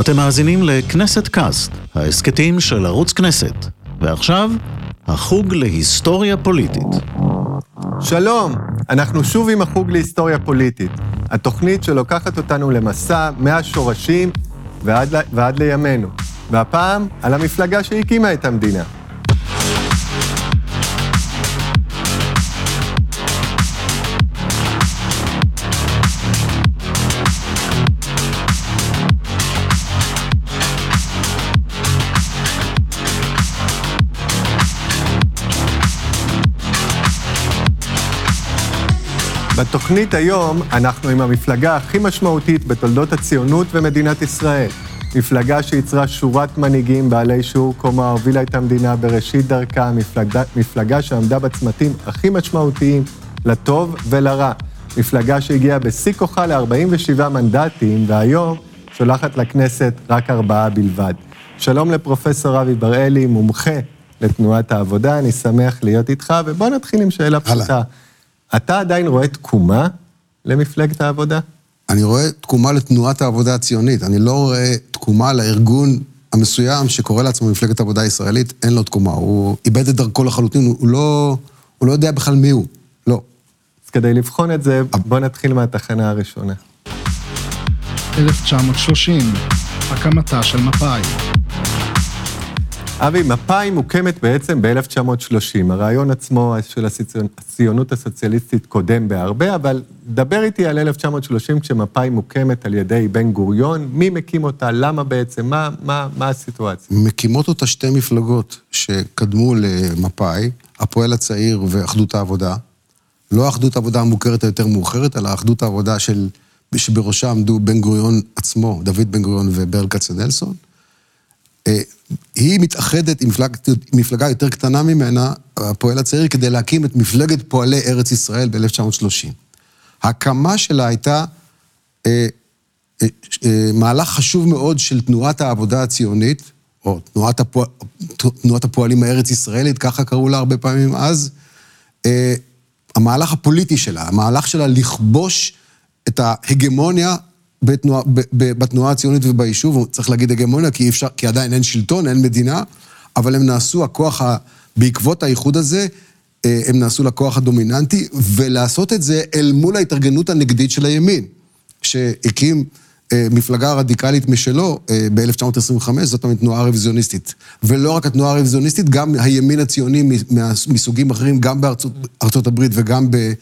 אתם מאזינים לכנסת קאסט, ההסכתים של ערוץ כנסת. ועכשיו, החוג להיסטוריה פוליטית. שלום, אנחנו שוב עם החוג להיסטוריה פוליטית, התוכנית שלוקחת אותנו למסע מהשורשים ועד, ועד לימינו, והפעם על המפלגה שהקימה את המדינה. בתוכנית היום אנחנו עם המפלגה הכי משמעותית בתולדות הציונות ומדינת ישראל. מפלגה שיצרה שורת מנהיגים בעלי שיעור קומה, הובילה את המדינה בראשית דרכה, מפלגה, מפלגה שעמדה בצמתים הכי משמעותיים, לטוב ולרע. מפלגה שהגיעה בשיא כוחה ל-47 מנדטים, והיום שולחת לכנסת רק ארבעה בלבד. שלום לפרופסור אבי בראלי, מומחה לתנועת העבודה, אני שמח להיות איתך, ובוא נתחיל עם שאלה פשוטה. אתה עדיין רואה תקומה למפלגת העבודה? אני רואה תקומה לתנועת העבודה הציונית. אני לא רואה תקומה לארגון המסוים שקורא לעצמו מפלגת העבודה הישראלית, אין לו תקומה. הוא איבד את דרכו לחלוטין, הוא לא, הוא לא יודע בכלל מי הוא. לא. אז כדי לבחון את זה, בוא נתחיל מהתחנה הראשונה. 1930, הקמתה של מפא"י. אבי, מפא"י מוקמת בעצם ב-1930. הרעיון עצמו של הציונות הסוציאליסטית קודם בהרבה, אבל דבר איתי על 1930 כשמפא"י מוקמת על ידי בן גוריון. מי מקים אותה? למה בעצם? מה, מה, מה הסיטואציה? מקימות אותה שתי מפלגות שקדמו למפא"י, הפועל הצעיר ואחדות העבודה. לא אחדות העבודה המוכרת היותר מאוחרת, אלא אחדות העבודה של, שבראשה עמדו בן גוריון עצמו, דוד בן גוריון וברל כצנלסון. אה, היא מתאחדת עם מפלג, מפלגה יותר קטנה ממנה, הפועל הצעיר, כדי להקים את מפלגת פועלי ארץ ישראל ב-1930. ההקמה שלה הייתה אה, אה, אה, מהלך חשוב מאוד של תנועת העבודה הציונית, או תנועת, הפוע, תנועת הפועלים הארץ-ישראלית, ככה קראו לה הרבה פעמים אז. אה, המהלך הפוליטי שלה, המהלך שלה לכבוש את ההגמוניה בתנועה, בתנועה הציונית וביישוב, צריך להגיד הגמוניה, כי, אפשר, כי עדיין אין שלטון, אין מדינה, אבל הם נעשו הכוח, ה, בעקבות האיחוד הזה, אה, הם נעשו לכוח הדומיננטי, ולעשות את זה אל מול ההתארגנות הנגדית של הימין, שהקים אה, מפלגה רדיקלית משלו אה, ב-1925, זאת אומרת תנועה רוויזיוניסטית. ולא רק התנועה הרוויזיוניסטית, גם הימין הציוני מסוגים אחרים, גם בארצות הברית וגם ב...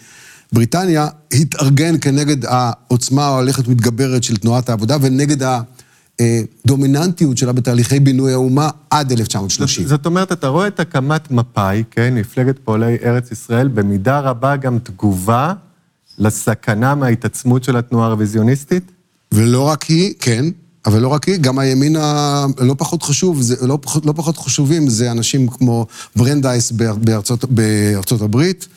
בריטניה התארגן כנגד העוצמה ההולכת ומתגברת של תנועת העבודה ונגד הדומיננטיות שלה בתהליכי בינוי האומה עד 1930. זאת אומרת, אתה רואה את הקמת מפא"י, כן, מפלגת פועלי ארץ ישראל, במידה רבה גם תגובה לסכנה מההתעצמות של התנועה הרוויזיוניסטית? ולא רק היא, כן, אבל לא רק היא, גם הימין הלא פחות חשוב, זה, לא, פחות, לא פחות חשובים, זה אנשים כמו ברנדייס בארצות, בארצות הברית,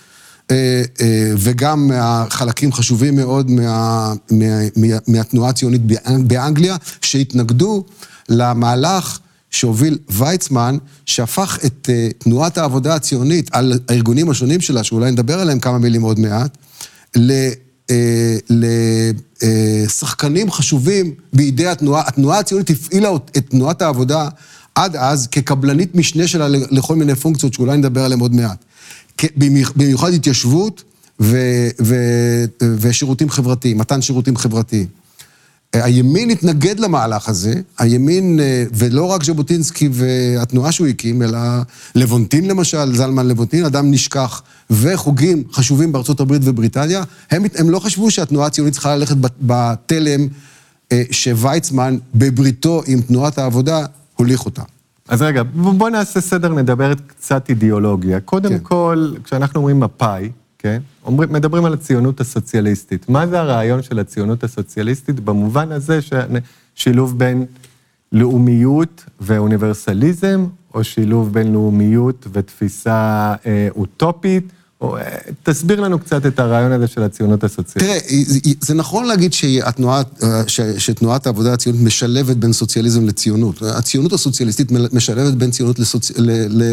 וגם חלקים חשובים מאוד מה, מה, מה, מהתנועה הציונית באנגליה, שהתנגדו למהלך שהוביל ויצמן, שהפך את אה, תנועת העבודה הציונית על הארגונים השונים שלה, שאולי נדבר עליהם כמה מילים עוד מעט, לשחקנים חשובים בידי התנועה. התנועה הציונית הפעילה את תנועת העבודה עד אז כקבלנית משנה שלה לכל מיני פונקציות שאולי נדבר עליהן עוד מעט. במיוחד התיישבות ו, ו, ושירותים חברתיים, מתן שירותים חברתיים. הימין התנגד למהלך הזה, הימין, ולא רק ז'בוטינסקי והתנועה שהוא הקים, אלא לבונטין למשל, זלמן לבונטין, אדם נשכח, וחוגים חשובים בארצות הברית ובריטניה, הם, הם לא חשבו שהתנועה הציונית צריכה ללכת בתלם אה, שוויצמן, בבריתו עם תנועת העבודה, הוליך אותה. אז רגע, בוא נעשה סדר, נדבר קצת אידיאולוגיה. קודם כן. כל, כשאנחנו אומרים מפא"י, כן? אומרים, מדברים על הציונות הסוציאליסטית. מה זה הרעיון של הציונות הסוציאליסטית במובן הזה ששילוב בין לאומיות ואוניברסליזם, או שילוב בין לאומיות ותפיסה אה, אוטופית? תסביר לנו קצת את הרעיון הזה של הציונות הסוציאלית. תראה, זה נכון להגיד שהתנועה, שתנועת העבודה הציונית משלבת בין סוציאליזם לציונות. הציונות הסוציאליסטית משלבת בין ציונות לסוצ...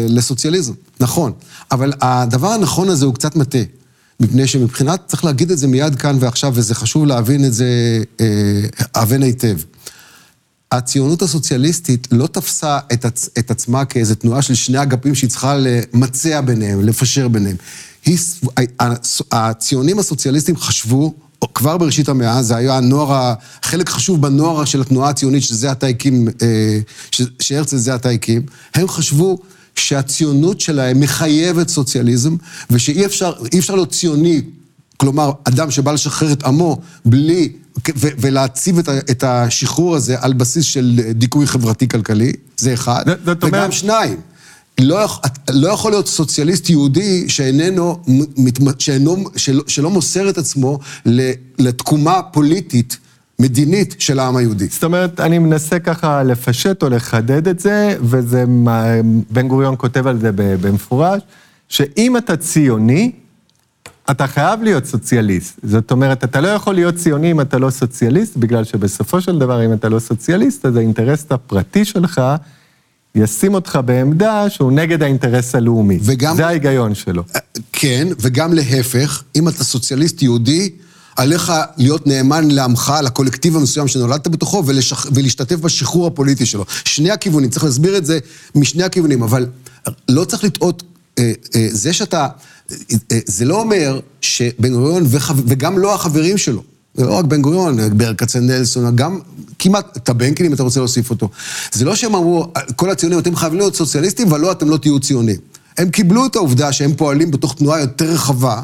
לסוציאליזם, נכון. אבל הדבר הנכון הזה הוא קצת מטה. מפני שמבחינת, צריך להגיד את זה מיד כאן ועכשיו, וזה חשוב להבין את זה, להבין אה, היטב. הציונות הסוציאליסטית לא תפסה את, עצ, את עצמה כאיזו תנועה של שני אגפים שהיא צריכה למצע ביניהם, לפשר ביניהם. היא, הציונים הסוציאליסטים חשבו, כבר בראשית המאה, זה היה הנוער, חלק חשוב בנוער של התנועה הציונית, שזה עתה הקים, אה, שהרצל זה עתה הקים, הם חשבו שהציונות שלהם מחייבת סוציאליזם, ושאי אפשר, אפשר להיות ציוני, כלומר, אדם שבא לשחרר את עמו בלי, ו- ולהציב את, את השחרור הזה על בסיס של דיכוי חברתי-כלכלי, זה אחד. זאת וגם אומר... שניים. לא, לא יכול להיות סוציאליסט יהודי שאיננו, שאינו, שלא, שלא מוסר את עצמו לתקומה פוליטית מדינית של העם היהודי. זאת אומרת, אני מנסה ככה לפשט או לחדד את זה, וזה, בן גוריון כותב על זה במפורש, שאם אתה ציוני, אתה חייב להיות סוציאליסט. זאת אומרת, אתה לא יכול להיות ציוני אם אתה לא סוציאליסט, בגלל שבסופו של דבר, אם אתה לא סוציאליסט, אז האינטרס הפרטי שלך ישים אותך בעמדה שהוא נגד האינטרס הלאומי. וגם... זה ההיגיון שלו. כן, וגם להפך, אם אתה סוציאליסט יהודי, עליך להיות נאמן לעמך, לקולקטיב המסוים שנולדת בתוכו, ולשח... ולהשתתף בשחרור הפוליטי שלו. שני הכיוונים, צריך להסביר את זה משני הכיוונים, אבל לא צריך לטעות, אה, אה, זה שאתה, אה, זה לא אומר שבן גוריון וח... וגם לא החברים שלו, זה לא רק בן גוריון, ברל כצנלסון, גם כמעט טבנקין, אם אתה רוצה להוסיף אותו. זה לא שהם אמרו, כל הציונים, אתם חייבים להיות סוציאליסטים, ולא, אתם לא תהיו ציונים. הם קיבלו את העובדה שהם פועלים בתוך תנועה יותר רחבה,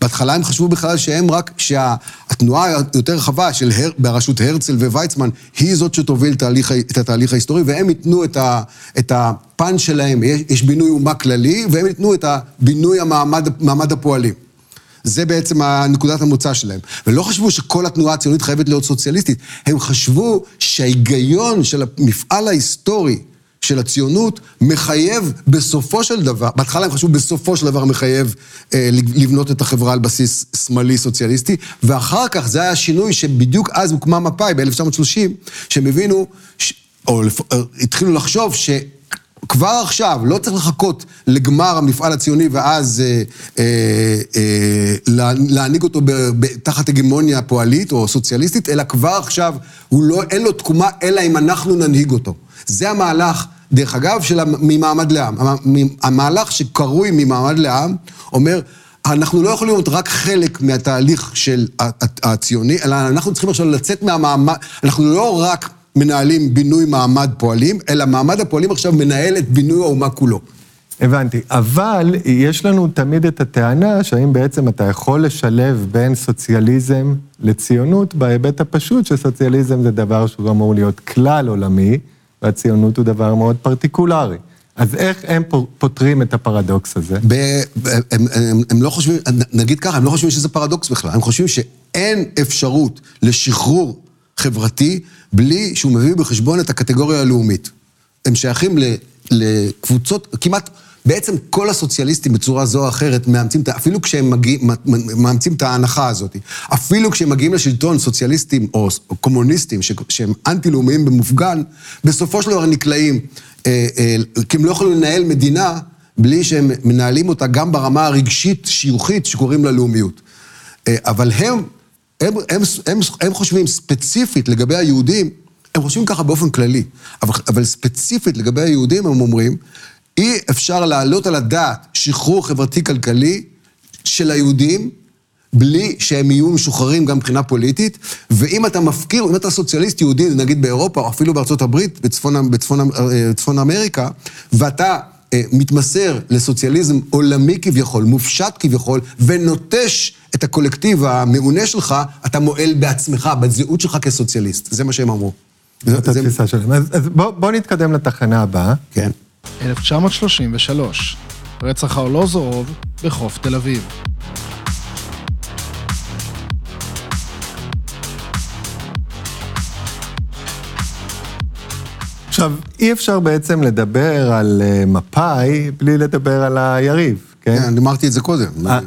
בהתחלה הם חשבו בכלל שהם רק, שהתנועה היותר רחבה של הר, בראשות הרצל וויצמן, היא זאת שתוביל תהליך, את התהליך ההיסטורי, והם ייתנו את, ה, את הפן שלהם, יש, יש בינוי אומה כללי, והם ייתנו את הבינוי המעמד, מעמד הפועלים. זה בעצם נקודת המוצא שלהם. ולא חשבו שכל התנועה הציונית חייבת להיות סוציאליסטית, הם חשבו שההיגיון של המפעל ההיסטורי של הציונות מחייב בסופו של דבר, בהתחלה הם חשבו בסופו של דבר מחייב אה, לבנות את החברה על בסיס שמאלי סוציאליסטי, ואחר כך זה היה השינוי שבדיוק אז הוקמה מפא"י ב-1930, שהם הבינו, ש... או לפ... אה, התחילו לחשוב ש... כבר עכשיו, לא צריך לחכות לגמר המפעל הציוני ואז אה, אה, אה, להנהיג אותו ב, ב, תחת הגמוניה פועלית או סוציאליסטית, אלא כבר עכשיו, הוא לא, אין לו תקומה אלא אם אנחנו ננהיג אותו. זה המהלך, דרך אגב, של ממעמד לעם. המהלך שקרוי ממעמד לעם אומר, אנחנו לא יכולים להיות רק חלק מהתהליך של הציוני, אלא אנחנו צריכים עכשיו לצאת מהמעמד, אנחנו לא רק מנהלים בינוי מעמד פועלים, אלא מעמד הפועלים עכשיו מנהל את בינוי האומה כולו. הבנתי, אבל יש לנו תמיד את הטענה שהאם בעצם אתה יכול לשלב בין סוציאליזם לציונות בהיבט הפשוט שסוציאליזם זה דבר שהוא אמור להיות כלל עולמי, והציונות הוא דבר מאוד פרטיקולרי. אז איך הם פותרים את הפרדוקס הזה? ב, הם, הם, הם לא חושבים, נגיד ככה, הם לא חושבים שזה פרדוקס בכלל, הם חושבים שאין אפשרות לשחרור חברתי בלי שהוא מביא בחשבון את הקטגוריה הלאומית. הם שייכים לקבוצות, כמעט, בעצם כל הסוציאליסטים בצורה זו או אחרת מאמצים, אפילו כשהם מגיעים, מאמצים את ההנחה הזאת, אפילו כשהם מגיעים לשלטון סוציאליסטים או, קומוניסטים שהם אנטי-לאומיים במופגן, בסופו של דבר נקלעים, אה, אה, כי הם לא יכולים לנהל מדינה בלי שהם מנהלים אותה גם ברמה הרגשית, שיוכית, שקוראים לה לאומיות. אה, אבל הם הם, הם, הם, הם חושבים ספציפית לגבי היהודים, הם חושבים ככה באופן כללי, אבל, אבל ספציפית לגבי היהודים הם אומרים, אי אפשר להעלות על הדעת שחרור חברתי-כלכלי של היהודים בלי שהם יהיו משוחררים גם מבחינה פוליטית, ואם אתה מפקיר, אם אתה סוציאליסט יהודי, נגיד באירופה, או אפילו בארצות הברית, בצפון, בצפון, בצפון אמריקה, ואתה אה, מתמסר לסוציאליזם עולמי כביכול, מופשט כביכול, ונוטש את הקולקטיב המעונה שלך, אתה מועל בעצמך, בזהות שלך כסוציאליסט. זה מה שהם אמרו. זאת התפיסה שלהם. אז, אז בוא, בוא נתקדם לתחנה הבאה. כן. 1933, רצח ארלוזורוב בחוף תל אביב. עכשיו, אי אפשר בעצם לדבר על אה, מפא"י בלי לדבר על היריב. כן? כן, אני אמרתי את זה קודם. אה,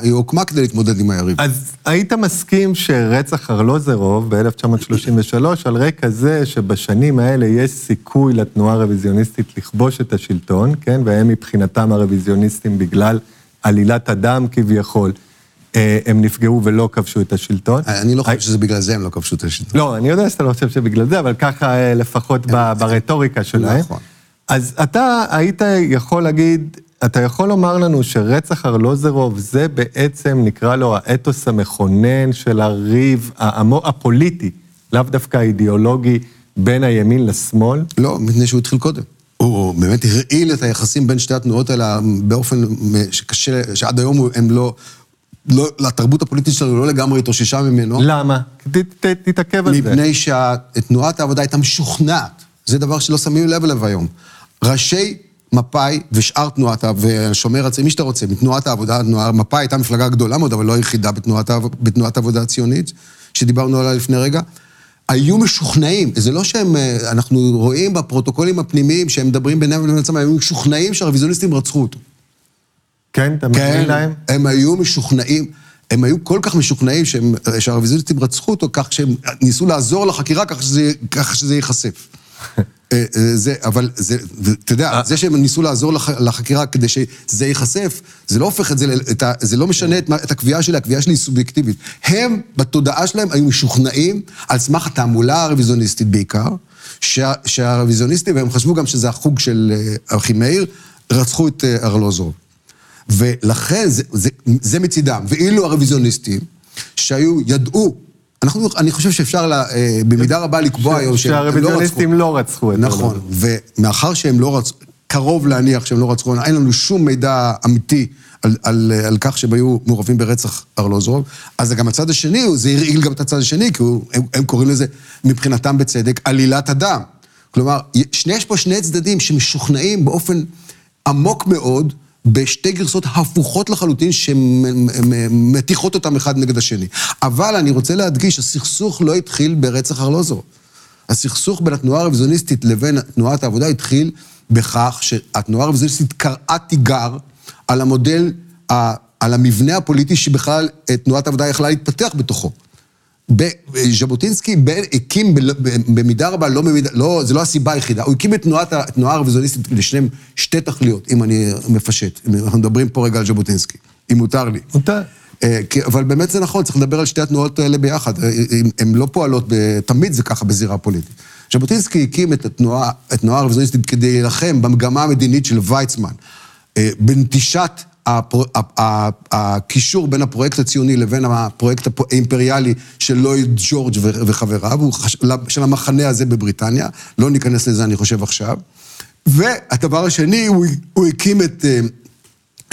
היא הוקמה כדי להתמודד עם היריב. אז היית מסכים שרצח ארלוזרוב ב-1933, על רקע זה שבשנים האלה יש סיכוי לתנועה הרוויזיוניסטית לכבוש את השלטון, כן? והם מבחינתם הרוויזיוניסטים בגלל עלילת הדם כביכול. אה, הם נפגעו ולא כבשו את השלטון. אני לא חושב שזה בגלל זה הם לא כבשו את השלטון. לא, אני יודע שאתה לא חושב שבגלל זה, אבל ככה אה, לפחות ברטוריקה שלהם. נכון. אז אתה היית יכול להגיד, אתה יכול לומר לנו שרצח ארלוזרוב זה בעצם, נקרא לו האתוס המכונן של הריב הפוליטי, לאו דווקא האידיאולוגי, בין הימין לשמאל? לא, מפני שהוא התחיל קודם. הוא באמת הרעיל את היחסים בין שתי התנועות האלה באופן שקשה, שעד היום הם לא, לא, לתרבות הפוליטית שלנו לא לגמרי התאוששה ממנו. למה? ת- ת- תתעכב על זה. מפני שתנועת העבודה הייתה משוכנעת. זה דבר שלא שמים לב אליו היום. ראשי מפא"י ושאר תנועת, ושומר הצעיר, מי שאתה רוצה, מתנועת העבודה, תנועה- מפא"י הייתה מפלגה גדולה מאוד, אבל לא היחידה בתנועת, בתנועת העבודה הציונית, שדיברנו עליה לפני רגע. היו משוכנעים, זה לא שהם, אנחנו רואים בפרוטוקולים הפנימיים שהם מדברים ביניהם לבין עצמם, הם היו משוכנעים שהרוויזיוניסטים רצחו אותו. כן, אתה מבין להם? הם היו משוכנעים, הם היו כל כך משוכנעים שהם- שהרוויזיוניסטים רצחו אותו, כך שהם ניסו לעזור לחקירה, כך שזה, כך שזה ייחשף. אה, אה, זה, אבל זה, אתה יודע, זה שהם ניסו לעזור לח, לחקירה כדי שזה ייחשף, זה לא הופך את זה, את ה, זה לא משנה את, את הקביעה שלי, הקביעה שלי היא סובייקטיבית. הם, בתודעה שלהם, היו משוכנעים, על סמך התעמולה הרוויזיוניסטית בעיקר, שה, שהרוויזיוניסטים, והם חשבו גם שזה החוג של אה, אחימאיר, רצחו את אה, ארלוזורוב. ולכן זה, זה, זה מצידם. ואילו הרוויזיוניסטים, שהיו, ידעו, אנחנו, אני חושב שאפשר לה, אה, במידה רבה לקבוע היום שהם הם לא רצחו. שהרוויזיוניסטים לא רצחו את נכון, ומאחר שהם לא רצחו, קרוב להניח שהם לא רצחו, אין לנו שום מידע אמיתי על, על, על כך שהם היו מעורבים ברצח ארלוזורוב, אז זה גם הצד השני, זה הרעיל גם את הצד השני, כי הוא, הם, הם קוראים לזה, מבחינתם בצדק, עלילת הדם. כלומר, שני, יש פה שני צדדים שמשוכנעים באופן עמוק מאוד, בשתי גרסות הפוכות לחלוטין שמתיחות אותם אחד נגד השני. אבל אני רוצה להדגיש, הסכסוך לא התחיל ברצח ארלוזורוב. הסכסוך בין התנועה הרוויזיוניסטית לבין תנועת העבודה התחיל בכך שהתנועה הרוויזיוניסטית קראה תיגר על המודל, על המבנה הפוליטי שבכלל אה, תנועת העבודה יכלה להתפתח בתוכו. ז'בוטינסקי הקים במידה רבה, לא במידה, לא, זה לא הסיבה היחידה, הוא הקים את תנועת התנועה הרוויזיוניסטית לשניהם שתי תכליות, אם אני מפשט. אנחנו מדברים פה רגע על ז'בוטינסקי, אם מותר לי. מותר. אה, אבל באמת זה נכון, צריך לדבר על שתי התנועות האלה ביחד. אה, הן לא פועלות, תמיד זה ככה בזירה הפוליטית. ז'בוטינסקי הקים את התנועה, הרוויזיוניסטית כדי להילחם במגמה המדינית של ויצמן, אה, בנטישת הקישור בין הפרויקט הציוני לבין הפרויקט הפ- האימפריאלי של לויד ג'ורג' וחבריו, של המחנה הזה בבריטניה. לא ניכנס לזה, אני חושב, עכשיו. והדבר השני, הוא, הוא הקים את... אה,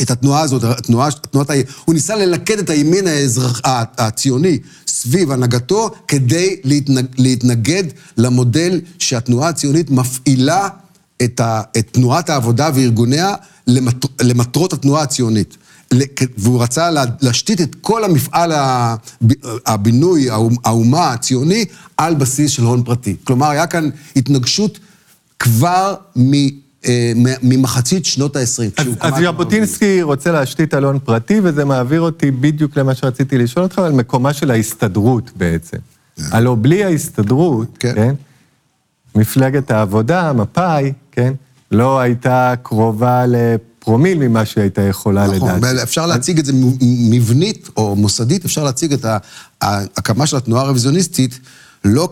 את התנועה הזאת, התנועה, תנועת. הוא ניסה ללכד את הימין האזרח, הציוני סביב הנהגתו כדי להתנג, להתנגד למודל שהתנועה הציונית מפעילה את, ה, את תנועת העבודה וארגוניה למטר, למטרות התנועה הציונית. והוא רצה לה- להשתית את כל המפעל הבינוי, האומה- הציוני, על בסיס של הון פרטי. כלומר, היה כאן התנגשות כבר מ... אה, ממחצית שנות ה-20. אז, אז ז'בוטינסקי רוצה להשתית על הון פרטי, וזה מעביר אותי בדיוק למה שרציתי לשאול אותך, על מקומה של ההסתדרות בעצם. הלוא בלי ההסתדרות, כן. כן, מפלגת העבודה, מפא"י, כן, לא הייתה קרובה לפרומיל ממה שהיא הייתה יכולה נכון, לדעתי. אבל אפשר להציג את זה מבנית או מוסדית, אפשר להציג את ההקמה של התנועה הרוויזיוניסטית לא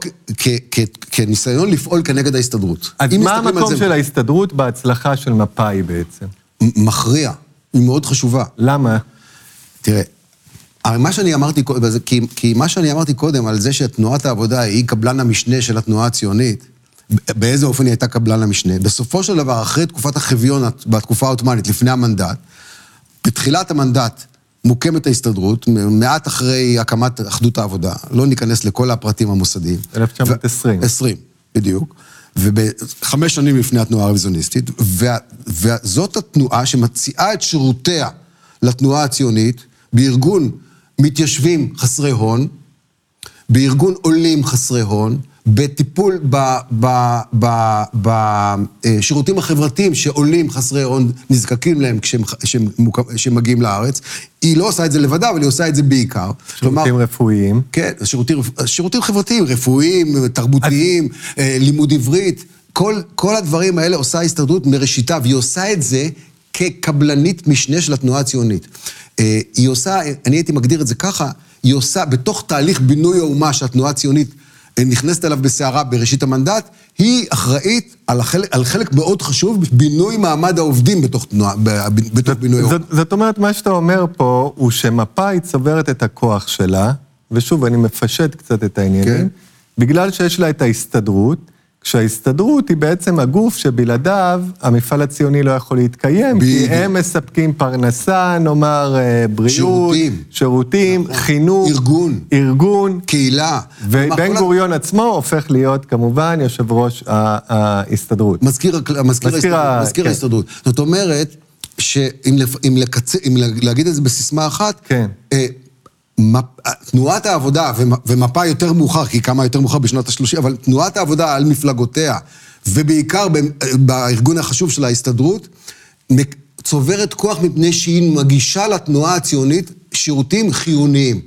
כניסיון לפעול כנגד ההסתדרות. אז מה המקום זה- של ההסתדרות בהצלחה של מפא"י בעצם? מכריע, היא מאוד חשובה. למה? תראה, הרי מה שאני אמרתי קודם, כי, כי מה שאני אמרתי קודם על זה שתנועת העבודה היא קבלן המשנה של התנועה הציונית, באיזה אופן היא הייתה קבלן המשנה? בסופו של דבר, אחרי תקופת החביון, בתקופה העות'מאנית, לפני המנדט, בתחילת המנדט מוקמת ההסתדרות, מעט אחרי הקמת אחדות העבודה, לא ניכנס לכל הפרטים המוסדיים. 1920. 20, בדיוק. וחמש שנים לפני התנועה הרוויזיוניסטית, וזאת התנועה שמציעה את שירותיה לתנועה הציונית בארגון מתיישבים חסרי הון, בארגון עולים חסרי הון, בטיפול בשירותים החברתיים שעולים חסרי הון נזקקים להם כשהם, מגיעים לארץ. היא לא עושה את זה לבדה, אבל היא עושה את זה בעיקר. שירותים רפואיים. כן, שירותים, שירותים חברתיים, רפואיים, תרבותיים, אה, לימוד עברית, כל, כל הדברים האלה עושה ההסתדרות מראשיתה, והיא עושה את זה כקבלנית משנה של התנועה הציונית. אה, היא עושה, אני הייתי מגדיר את זה ככה, היא עושה, בתוך תהליך בינוי האומה שהתנועה הציונית אה, נכנסת אליו בסערה בראשית המנדט, היא אחראית על, החלק, על חלק מאוד חשוב, בינוי מעמד העובדים בתוך, תנועה, בתוך בינוי האומה. זאת, זאת אומרת, מה שאתה אומר פה, הוא שמפא"י צוברת את הכוח שלה, ושוב, אני מפשט קצת את העניינים, כן. בגלל שיש לה את ההסתדרות, כשההסתדרות היא בעצם הגוף שבלעדיו המפעל הציוני לא יכול להתקיים. כי הם מספקים פרנסה, נאמר, אה, בריאות, שירותים, שירותים נכון. חינוך, ארגון, ארגון, קהילה. ובן גוריון ה... עצמו הופך להיות כמובן יושב ראש ההסתדרות. מזכיר, מזכיר, מזכיר, ה... מזכיר כן. ההסתדרות. זאת אומרת, שאם לקצ... להגיד את זה בסיסמה אחת, כן. אה, תנועת העבודה, ומפה יותר מאוחר, כי היא קמה יותר מאוחר בשנות ה-30, אבל תנועת העבודה על מפלגותיה, ובעיקר בארגון החשוב של ההסתדרות, צוברת כוח מפני שהיא מגישה לתנועה הציונית שירותים חיוניים.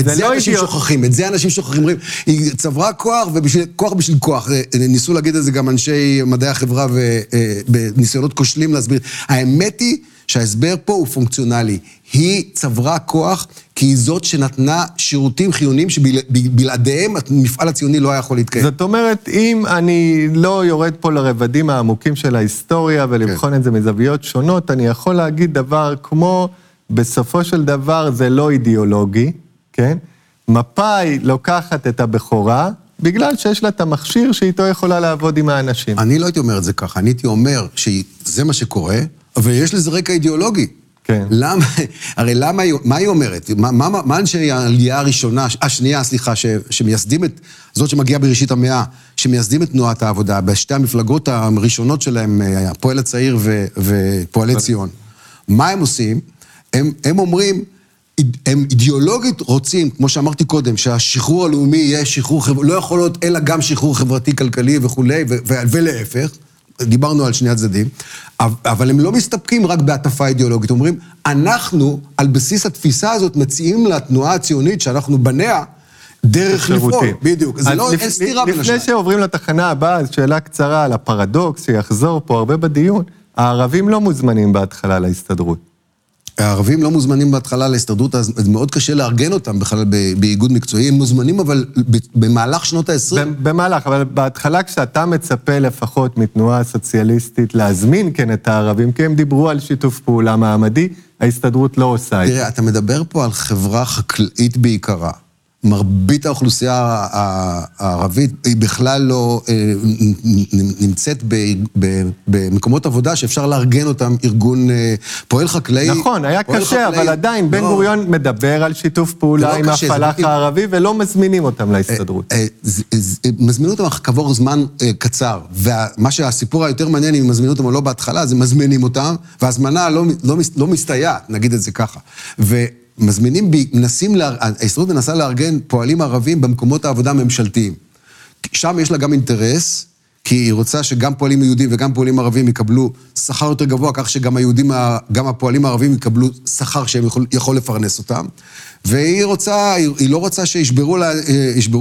את זה, לא אנשים שוכחים, את זה אנשים שוכחים. היא צברה כוח, ובשביל, כוח בשביל כוח. אה, ניסו להגיד את זה גם אנשי מדעי החברה ובניסיונות אה, כושלים להסביר. האמת היא שההסבר פה הוא פונקציונלי. היא צברה כוח כי היא זאת שנתנה שירותים חיוניים שבלעדיהם המפעל הציוני לא היה יכול להתקיים. זאת אומרת, אם אני לא יורד פה לרבדים העמוקים של ההיסטוריה ולבחון כן. את זה מזוויות שונות, אני יכול להגיד דבר כמו, בסופו של דבר זה לא אידיאולוגי, כן? מפא"י לוקחת את הבכורה, בגלל שיש לה את המכשיר שאיתו יכולה לעבוד עם האנשים. אני לא הייתי אומר את זה ככה, אני הייתי אומר שזה מה שקורה, אבל יש לזה רקע אידיאולוגי. כן. למה, הרי למה, מה היא אומרת? מה, מה, מה אנשי העלייה הראשונה, השנייה, סליחה, ש, שמייסדים את, זאת שמגיעה בראשית המאה, שמייסדים את תנועת העבודה, בשתי המפלגות הראשונות שלהם, הפועל הצעיר ו, ופועלי ציון. מה הם עושים? הם, הם אומרים, הם אידיאולוגית רוצים, כמו שאמרתי קודם, שהשחרור הלאומי יהיה שחרור חברתי, לא יכול להיות אלא גם שחרור חברתי-כלכלי וכולי, ולהפך. דיברנו על שני הצדדים, אבל הם לא מסתפקים רק בהטפה אידיאולוגית, אומרים, אנחנו, על בסיס התפיסה הזאת, מציעים לתנועה הציונית, שאנחנו בניה, דרך לפעול. בדיוק, זה לא, אין סתירה בין השניים. לפני שעוברים לתחנה הבאה, אז שאלה קצרה על הפרדוקס, שיחזור פה הרבה בדיון. הערבים לא מוזמנים בהתחלה להסתדרות. הערבים לא מוזמנים בהתחלה להסתדרות, אז מאוד קשה לארגן אותם בכלל באיגוד מקצועי. הם מוזמנים אבל במהלך שנות ה-20. במהלך, אבל בהתחלה כשאתה מצפה לפחות מתנועה סוציאליסטית להזמין כן את הערבים, כי הם דיברו על שיתוף פעולה מעמדי, ההסתדרות לא עושה את זה. תראה, אתה מדבר פה על חברה חקלאית בעיקרה. מרבית האוכלוסייה הערבית היא בכלל לא אה, נמצאת במקומות עבודה שאפשר לארגן אותם, ארגון אה, פועל חקלאי. נכון, היה קשה, חקלאי, אבל עדיין בן לא, גוריון מדבר על שיתוף פעולה לא עם הפלאח הערבי ולא מזמינים אותם להסתדרות. אה, מזמינים אותם כעבור זמן קצר, ומה שהסיפור היותר מעניין, אם מזמינים אותם או לא בהתחלה, זה מזמינים אותם, והזמנה לא, לא, לא מסתייעת, נגיד את זה ככה. מזמינים, מנסים, ההסתדרות מנסה לארגן פועלים ערבים במקומות העבודה הממשלתיים. שם יש לה גם אינטרס, כי היא רוצה שגם פועלים יהודים וגם פועלים ערבים יקבלו שכר יותר גבוה, כך שגם היהודים, גם הפועלים הערבים יקבלו שכר שהם יכול, יכול לפרנס אותם. והיא רוצה, היא לא רוצה שישברו לה,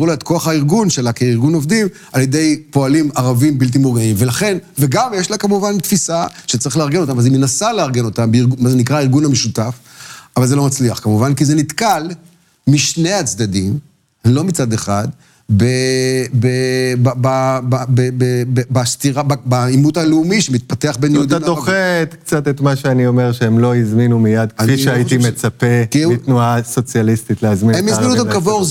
לה את כוח הארגון שלה כארגון עובדים על ידי פועלים ערבים בלתי מאורגנים. ולכן, וגם יש לה כמובן תפיסה שצריך לארגן אותם, אז היא מנסה לארגן אותם, מה זה נקרא הארגון המשותף. אבל זה לא מצליח, כמובן, כי זה נתקל משני הצדדים, לא מצד אחד, בסתירה, בעימות הלאומי שמתפתח בין יהודים לערבים. אתה דוחה קצת את מה שאני אומר, שהם לא הזמינו מיד, כפי לא שהייתי מצפה מתנועה סוציאליסטית להזמין את הערבים. הם הזמינו אותם כעבור,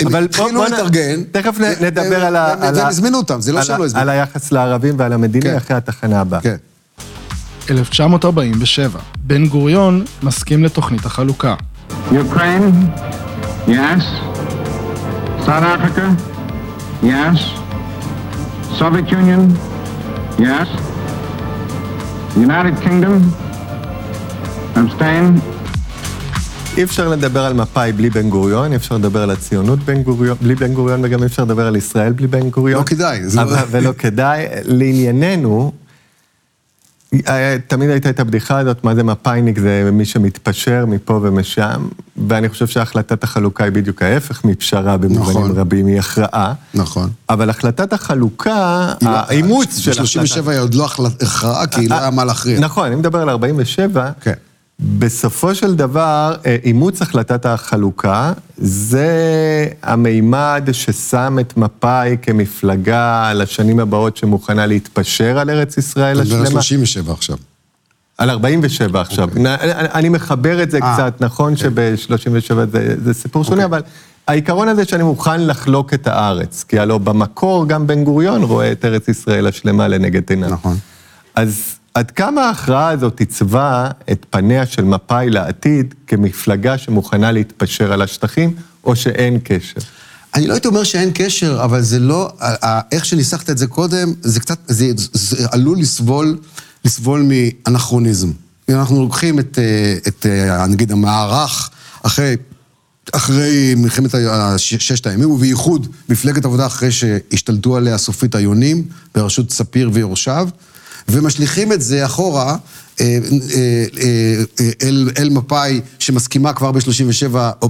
הם התחילו להתארגן. תכף נדבר על והם הזמינו אותם, זה לא שלא הזמינו. על היחס לערבים ועל המדיני כן. אחרי התחנה הבאה. כן. 1947, בן גוריון מסכים לתוכנית החלוקה. Ukraine, yes. South Africa, yes. Soviet Union, yes. United Kingdom, abstain. אי אפשר לדבר על מפא"י בלי בן גוריון, אי אפשר לדבר על הציונות בן גוריון, בלי בן גוריון, וגם אי אפשר לדבר על ישראל בלי בן גוריון. לא כדאי. אבל, לא... ולא כדאי. לענייננו, תמיד הייתה את הבדיחה הזאת, מה זה מפאיניק, זה מי שמתפשר מפה ומשם, ואני חושב שהחלטת החלוקה היא בדיוק ההפך מפשרה במובנים נכון. רבים, היא הכרעה. נכון. אבל החלטת החלוקה, לא- האימוץ של החלטת... ב-37 היא עוד לא הכרעה, כי היא לא היה מה להכריע. נכון, אני מדבר על 47. כן. בסופו של דבר, אה, אימוץ החלטת החלוקה, זה המימד ששם את מפא"י כמפלגה לשנים הבאות שמוכנה להתפשר על ארץ ישראל אתה מדבר על השלמה. 37 עכשיו. על 47 עכשיו. אוקיי. נ- אני מחבר את זה אה, קצת, נכון שב-37 זה, זה סיפור שונה, אוקיי. אבל העיקרון הזה שאני מוכן לחלוק את הארץ, כי הלוא במקור גם בן גוריון רואה את ארץ ישראל השלמה לנגד עיניו. נכון. אז עד כמה ההכרעה הזאת עיצבה את פניה של מפא"י לעתיד כמפלגה שמוכנה להתפשר על השטחים, או שאין קשר? אני לא הייתי אומר שאין קשר, אבל זה לא, איך שניסחת את זה קודם, זה קצת, זה, זה עלול לסבול, לסבול מאנכרוניזם. אם אנחנו לוקחים את, אה, את אה, נגיד המערך אחרי, אחרי מלחמת ששת הימים, ובייחוד מפלגת עבודה אחרי שהשתלטו עליה סופית היונים, בראשות ספיר ויורשיו, ומשליכים את זה אחורה אה, אה, אה, אל, אל מפא"י שמסכימה כבר ב-37, או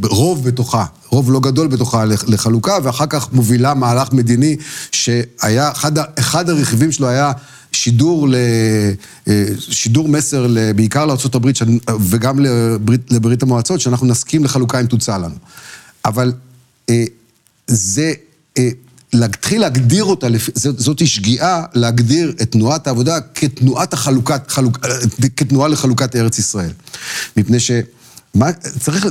ברוב בתוכה, רוב לא גדול בתוכה לח- לחלוקה, ואחר כך מובילה מהלך מדיני שהיה, אחד, אחד הרכיבים שלו היה שידור, ל, שידור מסר בעיקר לארה"ב וגם לברית, לברית המועצות, שאנחנו נסכים לחלוקה אם תוצע לנו. אבל זה, להתחיל להגדיר אותה, זאת- שגיאה להגדיר את תנועת העבודה כתנועת החלוקת, חלוק, כתנועה לחלוקת ארץ ישראל. מפני ש... מה, צריך...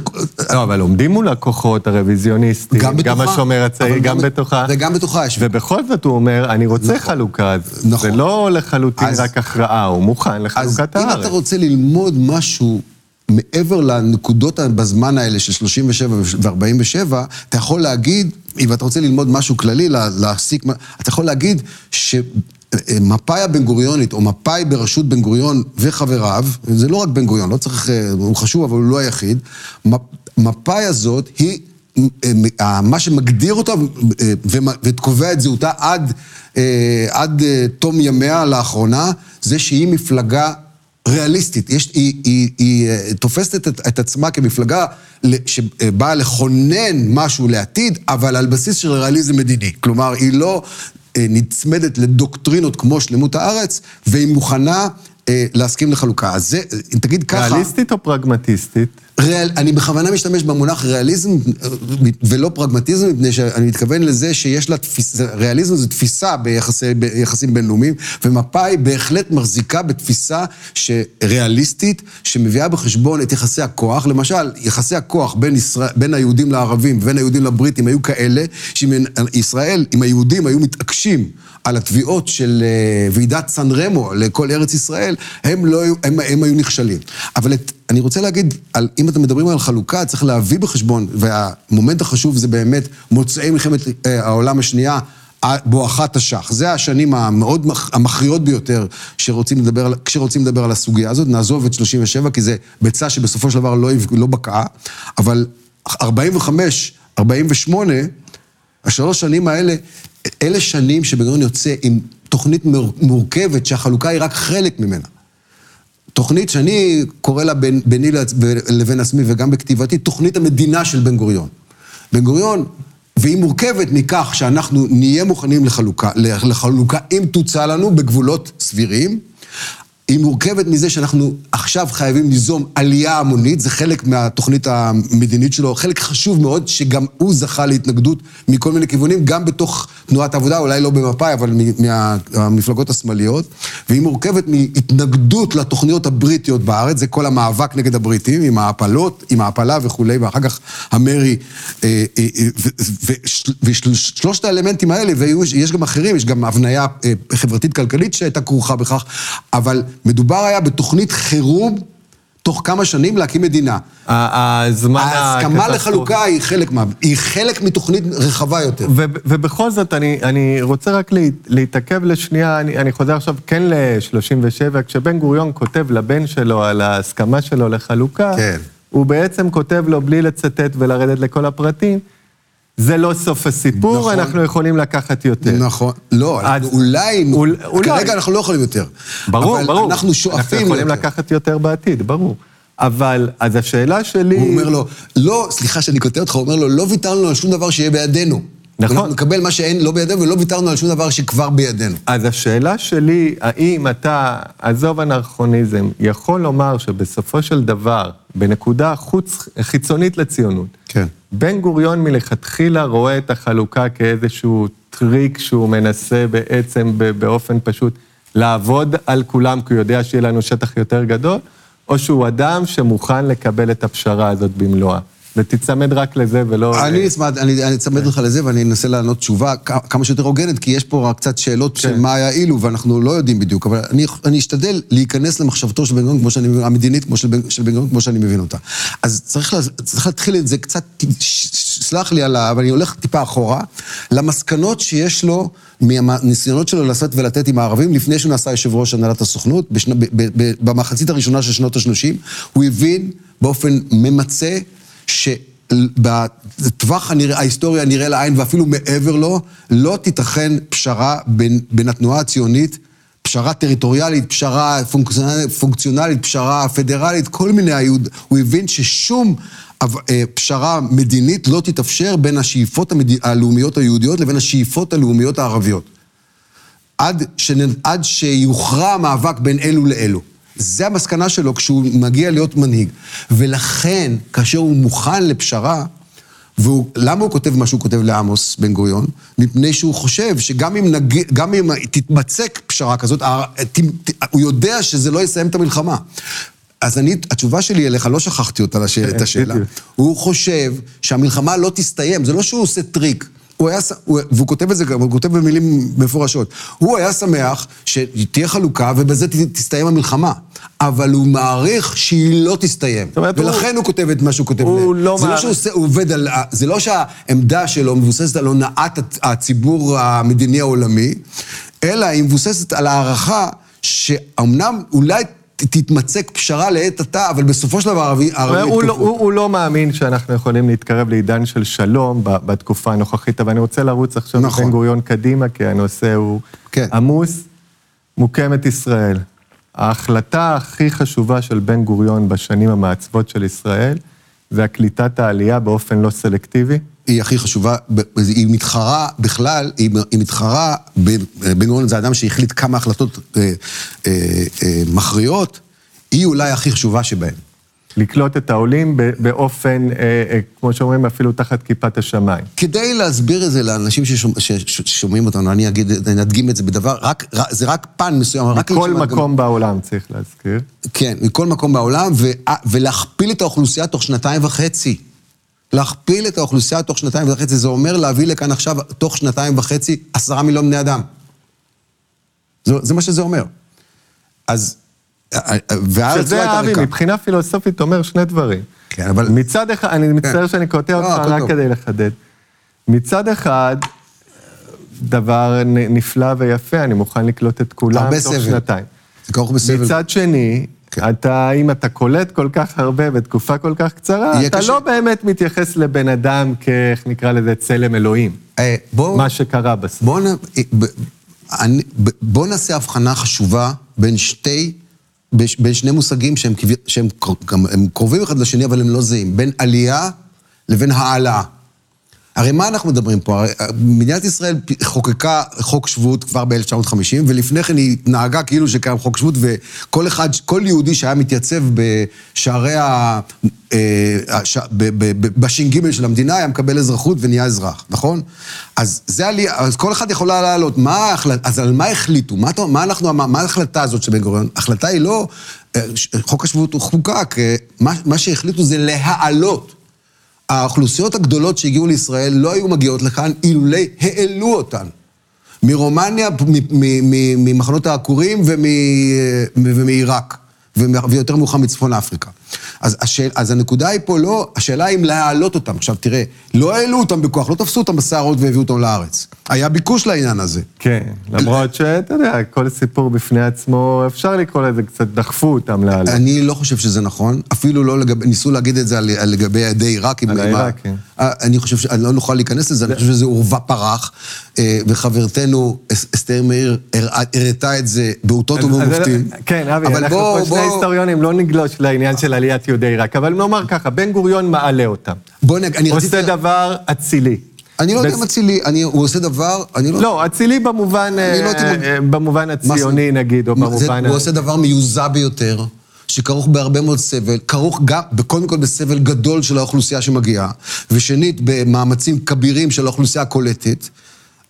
לא, אבל עומדים מול הכוחות הרוויזיוניסטים, גם בתוכה. גם השומר הצעיר, גם גם- בתוכה. וגם בתוכה יש... ובכל זאת הוא אומר, אני רוצה חלוקה, אז נכון. זה לא לחלוטין אז- רק הכרעה, הוא מוכן אז לחלוקת אם הארץ. אתה רוצה ללמוד משהו מעבר לנקודות בזמן האלה של 37 ו-47, אתה יכול להגיד, אם אתה רוצה ללמוד משהו כללי, לה- להסיק, אתה יכול להגיד שמפא"י הבן גוריונית, או מפא"י בראשות בן גוריון וחבריו, זה לא רק בן גוריון, לא צריך, אה, הוא חשוב, אבל הוא לא היחיד, מפ- מפא"י הזאת היא... אה, מה שמגדיר אותה אה, וקובע את זהותה עד, אה, עד אה, תום ימיה לאחרונה, זה שהיא מפלגה ריאליסטית. יש, היא, היא, היא אה, תופסת את, את עצמה כמפלגה שבאה לכונן משהו לעתיד, אבל על בסיס של ריאליזם מדיני. כלומר, היא לא אה, נצמדת לדוקטרינות כמו שלמות הארץ, והיא מוכנה אה, להסכים לחלוקה. אז זה, תגיד ככה... ריאליסטית או פרגמטיסטית? ריאל, אני בכוונה משתמש במונח ריאליזם אה, ולא פרגמטיזם, מפני שאני מתכוון לזה שיש לה תפיסה, ריאליזם זה תפיסה ביחסי, ביחסים בינלאומיים, ומפא"י בהחלט מחזיקה בתפיסה ריאליסטית, שמביאה בחשבון את יחסי הכוח. למשל, יחסי הכוח בין, ישראל, בין היהודים לערבים ובין היהודים לבריטים היו כאלה, שאם ישראל, אם היהודים היו מתעקשים על התביעות של אה, ועידת סן רמו לכל ארץ ישראל, הם, לא, הם, הם היו נכשלים. אבל את, אני רוצה להגיד, על, אם אתם מדברים על חלוקה, צריך להביא בחשבון, והמומנט החשוב זה באמת מוצאי מלחמת אה, העולם השנייה, בואכה תש"ח. זה השנים המאוד מכ- המכריעות ביותר שרוצים לדבר, כשרוצים לדבר על הסוגיה הזאת. נעזוב את 37, כי זה ביצה שבסופו של דבר לא, לא בקעה, אבל 45, 48, השלוש שנים האלה, אלה שנים שבן יוצא עם תוכנית מור- מורכבת שהחלוקה היא רק חלק ממנה. תוכנית שאני קורא לה בין, ביני לבין עצמי וגם בכתיבתי, תוכנית המדינה של בן גוריון. בן גוריון, והיא מורכבת מכך שאנחנו נהיה מוכנים לחלוקה, לחלוקה אם תוצע לנו בגבולות סבירים. היא מורכבת מזה שאנחנו עכשיו חייבים ליזום עלייה המונית, זה חלק מהתוכנית המדינית שלו, חלק חשוב מאוד, שגם הוא זכה להתנגדות מכל מיני כיוונים, גם בתוך תנועת העבודה, אולי לא במפא"י, אבל מהמפלגות השמאליות, והיא מורכבת מהתנגדות לתוכניות הבריטיות בארץ, זה כל המאבק נגד הבריטים, עם ההפלות, עם ההפלה וכולי, ואחר כך המרי, אה, אה, אה, ושלושת האלמנטים האלה, ויש גם אחרים, יש גם הבניה חברתית-כלכלית שהייתה כרוכה בכך, אבל מדובר היה בתוכנית חירום, תוך כמה שנים להקים מדינה. הזמן ההסכמה. לחלוקה היא חלק מה... היא חלק מתוכנית רחבה יותר. ו- ובכל זאת, אני, אני רוצה רק לה- להתעכב לשנייה, אני, אני חוזר עכשיו כן ל-37, כשבן גוריון כותב לבן שלו על ההסכמה שלו לחלוקה, כן. הוא בעצם כותב לו, בלי לצטט ולרדת לכל הפרטים, זה לא סוף הסיפור, נכון. אנחנו יכולים לקחת יותר. נכון. לא, אז- אולי... אול- אולי. כרגע אנחנו לא יכולים יותר. ברור, אבל ברור. אנחנו שואפים אנחנו יכולים ליותר. לקחת יותר בעתיד, ברור. אבל, אז השאלה שלי... הוא אומר לו, לא, סליחה שאני קוטע אותך, הוא אומר לו, לא ויתרנו על שום דבר שיהיה בידינו. נכון. אנחנו נקבל מה שאין לא בידינו, ולא ויתרנו על שום דבר שכבר בידינו. אז השאלה שלי, האם אתה, עזוב אנרכוניזם, יכול לומר שבסופו של דבר, בנקודה חוץ, חיצונית לציונות, כן. בן גוריון מלכתחילה רואה את החלוקה כאיזשהו טריק שהוא מנסה בעצם באופן פשוט לעבוד על כולם, כי הוא יודע שיהיה לנו שטח יותר גדול, או שהוא אדם שמוכן לקבל את הפשרה הזאת במלואה. ותיצמד רק לזה ולא... אני אצמד, אני אצמד לך לזה ואני אנסה לענות תשובה כמה שיותר הוגנת, כי יש פה רק קצת שאלות של כן. מה היה אילו, ואנחנו לא יודעים בדיוק, אבל אני, אשתדל להיכנס למחשבתו של בן גוריון, כמו שאני, מבין- המדינית של בן, גוריון, כמו שאני מבין אותה. אז צריך, לה, צריך להתחיל את זה קצת, סלח לי על ה... אבל אני הולך טיפה אחורה, למסקנות שיש לו מהניסיונות שלו לעשות ולתת עם הערבים, לפני שהוא נעשה יושב ראש הנהלת הסוכנות, במחצית הראשונה של שנות ה-30, הוא הבין באופן ממצה, שבטווח הנרא... ההיסטורי הנראה לעין ואפילו מעבר לו, לא תיתכן פשרה בין, בין התנועה הציונית, פשרה טריטוריאלית, פשרה פונקציונלית, פונקציונלית, פשרה פדרלית, כל מיני היוד... הוא הבין ששום אה, פשרה מדינית לא תתאפשר בין השאיפות המד... הלאומיות היהודיות לבין השאיפות הלאומיות הערביות. עד, שנ... עד שיוכרע המאבק בין אלו לאלו. זה המסקנה שלו כשהוא מגיע להיות מנהיג. ולכן, כאשר הוא מוכן לפשרה, ולמה הוא כותב מה שהוא כותב לעמוס בן גוריון? מפני שהוא חושב שגם אם, נג... גם אם תתמצק פשרה כזאת. הוא יודע שזה לא יסיים את המלחמה. אז אני, התשובה שלי אליך, לא שכחתי אותה. את השאלה. בדיוק. הוא חושב שהמלחמה לא תסתיים, זה לא שהוא עושה טריק. הוא היה, והוא כותב את זה גם, הוא כותב במילים מפורשות. הוא היה שמח שתהיה חלוקה ובזה תסתיים המלחמה. אבל הוא מעריך שהיא לא תסתיים. ולכן הוא, כותב את מה שהוא כותב. הוא. לא זה לא מעריך- שהוא עושה, הוא עובד על... זה לא שהעמדה שלו מבוססת על הונאת הציבור המדיני העולמי, אלא היא מבוססת על הערכה שאומנם אולי תתמצק פשרה לעת עתה, אבל בסופו של דבר הערבי... הערבים הוא, לא. הוא, הוא לא מאמין שאנחנו יכולים להתקרב לעידן של שלום בתקופה הנוכחית, אבל אני רוצה לרוץ עכשיו נכון. בן גוריון קדימה, כי הנושא הוא כן. עמוס. מוקמת ישראל. ההחלטה הכי חשובה של בן גוריון בשנים המעצבות של ישראל, זה הקליטת העלייה באופן לא סלקטיבי. היא הכי חשובה, היא מתחרה בכלל, היא היא מתחרה, בן גוריון זה אדם שהחליט כמה החלטות אה, אה, אה, מכריעות, היא אולי הכי חשובה שבהן. לקלוט את העולים באופן, אה, אה, כמו שאומרים, אפילו תחת כיפת השמיים. כדי להסביר את זה לאנשים ששומע, ששומעים אותנו, אני אגיד, אני אדגים את זה בדבר, רק, זה רק פן מסוים, רק מכל לשמוע גם- מקום בעולם, צריך להזכיר. כן, מכל מקום בעולם, ו, ולהכפיל את האוכלוסייה תוך שנתיים וחצי. להכפיל את האוכלוסייה תוך שנתיים וחצי, זה אומר להביא לכאן עכשיו, תוך שנתיים וחצי, עשרה מיליון בני אדם. זה, זה מה שזה אומר. אז, והארץ לא שזה, אבי, ריקה. מבחינה פילוסופית אומר שני דברים. כן, אבל... מצד אחד, אני מצטער שאני קוטע לא, אותך רק. כדי לחדד. מצד אחד, דבר נפלא ויפה, אני מוכן לקלוט את כולם תוך סבל. שנתיים. זה כרוך בסבל. מצד שני, כן. אתה, אם אתה קולט כל כך הרבה בתקופה כל כך קצרה, אתה קשה. לא באמת מתייחס לבן אדם כ... איך נקרא לזה? צלם אלוהים. אה, בוא... מה שקרה בסוף. בוא, נ... ב... בוא נעשה הבחנה חשובה בין שתי, בין שני מושגים שהם. שהם קר- גם, הם קרובים אחד לשני, אבל הם לא זהים. בין עלייה לבין העלאה. הרי מה אנחנו מדברים פה? אה, מדינת ישראל חוקקה חוק שבות כבר ב-1950, ולפני כן היא נהגה כאילו שקיים חוק שבות, וכל אחד, כל יהודי שהיה מתייצב בשערי ה... אה, בש"ג של המדינה היה מקבל אזרחות ונהיה אזרח, נכון? אז זה עלייה, אז כל אחד יכולה לעלות. מה ההחלטה, אז על מה החליטו? מה, מה אנחנו, מה, ההחלטה הזאת של בן גוריון? ההחלטה היא לא, אה, חוק השבות הוא חוקק, מה, מה שהחליטו זה להעלות. האוכלוסיות הגדולות שהגיעו לישראל לא היו מגיעות לכאן אילולא העלו אותן. מרומניה, ממחנות העקורים ומ- ומעיראק, ומ- ויותר מאוחר מצפון אפריקה. אז, השאל, אז הנקודה היא פה לא, השאלה היא אם להעלות אותם. עכשיו תראה, לא העלו אותם בכוח, לא תפסו אותם בשערות והביאו אותם לארץ. היה ביקוש לעניין הזה. כן, למרות שאתה יודע, כל סיפור בפני עצמו, אפשר לקרוא לזה קצת, דחפו אותם לעלות. אני לא חושב שזה נכון, אפילו לא לגבי, ניסו להגיד את זה על, על לגבי עדי עיראק. על ה- העיראקים. אה, אני חושב שאני לא נוכל להיכנס לזה, אני חושב שזה עורבא פרח, אה, וחברתנו אס- אסתר מאיר הראתה את זה באותות ובמופתים. כן, אבי, אנחנו פה שני היסטוריונים, לא נגלוש לעניין של עליית יהודי עיראק, אבל נאמר ככה, בן גוריון מעלה אותם. בוא נג... אני רציתי... עושה דבר אצילי. אני לא יודע אם אצילי, הוא עושה דבר, אני לא... לא, אצילי במובן, לא אה, אה, במובן הציוני נגיד, או במובן... הוא עושה דבר מיוזע ביותר, שכרוך בהרבה מאוד סבל, כרוך גם, קודם כל בסבל גדול של האוכלוסייה שמגיעה, ושנית, במאמצים כבירים של האוכלוסייה הקולטת.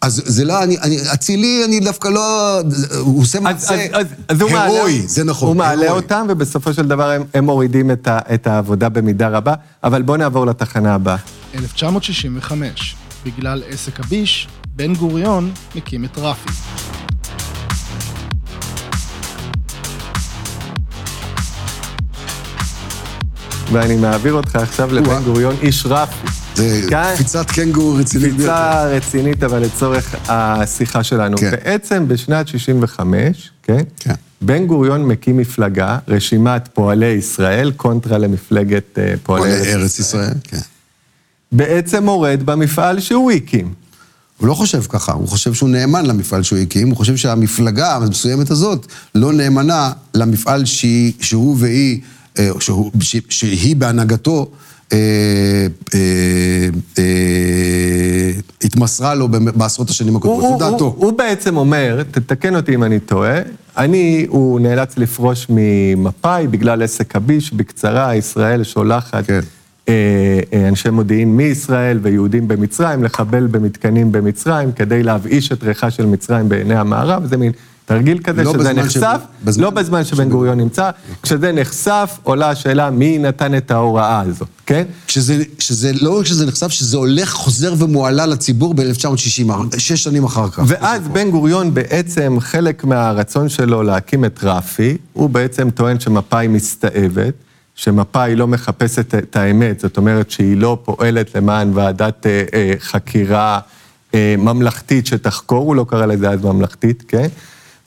אז זה לא, אני, אני, אצילי, אני דווקא לא... הוא עושה מעשה אז, אז, אז הוא מעלה, הירואי, זה נכון. הוא מעלה הירואי. אותם, ובסופו של דבר הם, הם מורידים את, ה, את העבודה במידה רבה. אבל בואו נעבור לתחנה הבאה. 1965. בגלל עסק הביש, בן גוריון מקים את רפי. ואני מעביר אותך עכשיו לבן. גוריון, איש רפי. זה כן. קפיצת קנגורו רצינית ביותר. קפיצה רצינית, אבל לצורך השיחה שלנו. כן. בעצם בשנת 65, כן? כן. בן גוריון מקים מפלגה, רשימת פועלי ישראל, קונטרה למפלגת אה, או פועלי ארץ. לארץ ישראל, כן. בעצם מורד במפעל שהוא הקים. הוא לא חושב ככה, הוא חושב שהוא נאמן למפעל שהוא הקים, הוא חושב שהמפלגה המסוימת הזאת לא נאמנה למפעל שהיא, שהוא והיא, אה, שהוא, שהיא בהנהגתו, התמסרה לו בעשרות השנים הקודמות, זו דעתו. הוא, בעצם אומר, תתקן אותי אם אני טועה, אני, הוא נאלץ לפרוש ממפא"י בגלל עסק הביש, בקצרה, ישראל שולחת כן. אה, אה, אנשי מודיעין מישראל ויהודים במצרים לחבל במתקנים במצרים כדי להבאיש את ריחה של מצרים בעיני המערב, זה מין תרגיל כזה לא שזה נחשף, ש- בזמן- לא בזמן שבן גוריון נמצא, כשזה נחשף עולה השאלה מי נתן את ההוראה הזאת, כן? שזה, שזה לא רק שזה נחשף, שזה הולך, חוזר ומועלה לציבור ב-1960, שש שנים אחר כך. ואז בן גוריון בעצם, חלק מהרצון שלו להקים את רפי, הוא בעצם טוען שמפא"י מסתאבת, שמפא"י לא מחפשת את האמת, זאת אומרת שהיא לא פועלת למען ועדת אה, אה, חקירה אה, ממלכתית שתחקור, הוא לא קרא לזה אז ממלכתית, כן?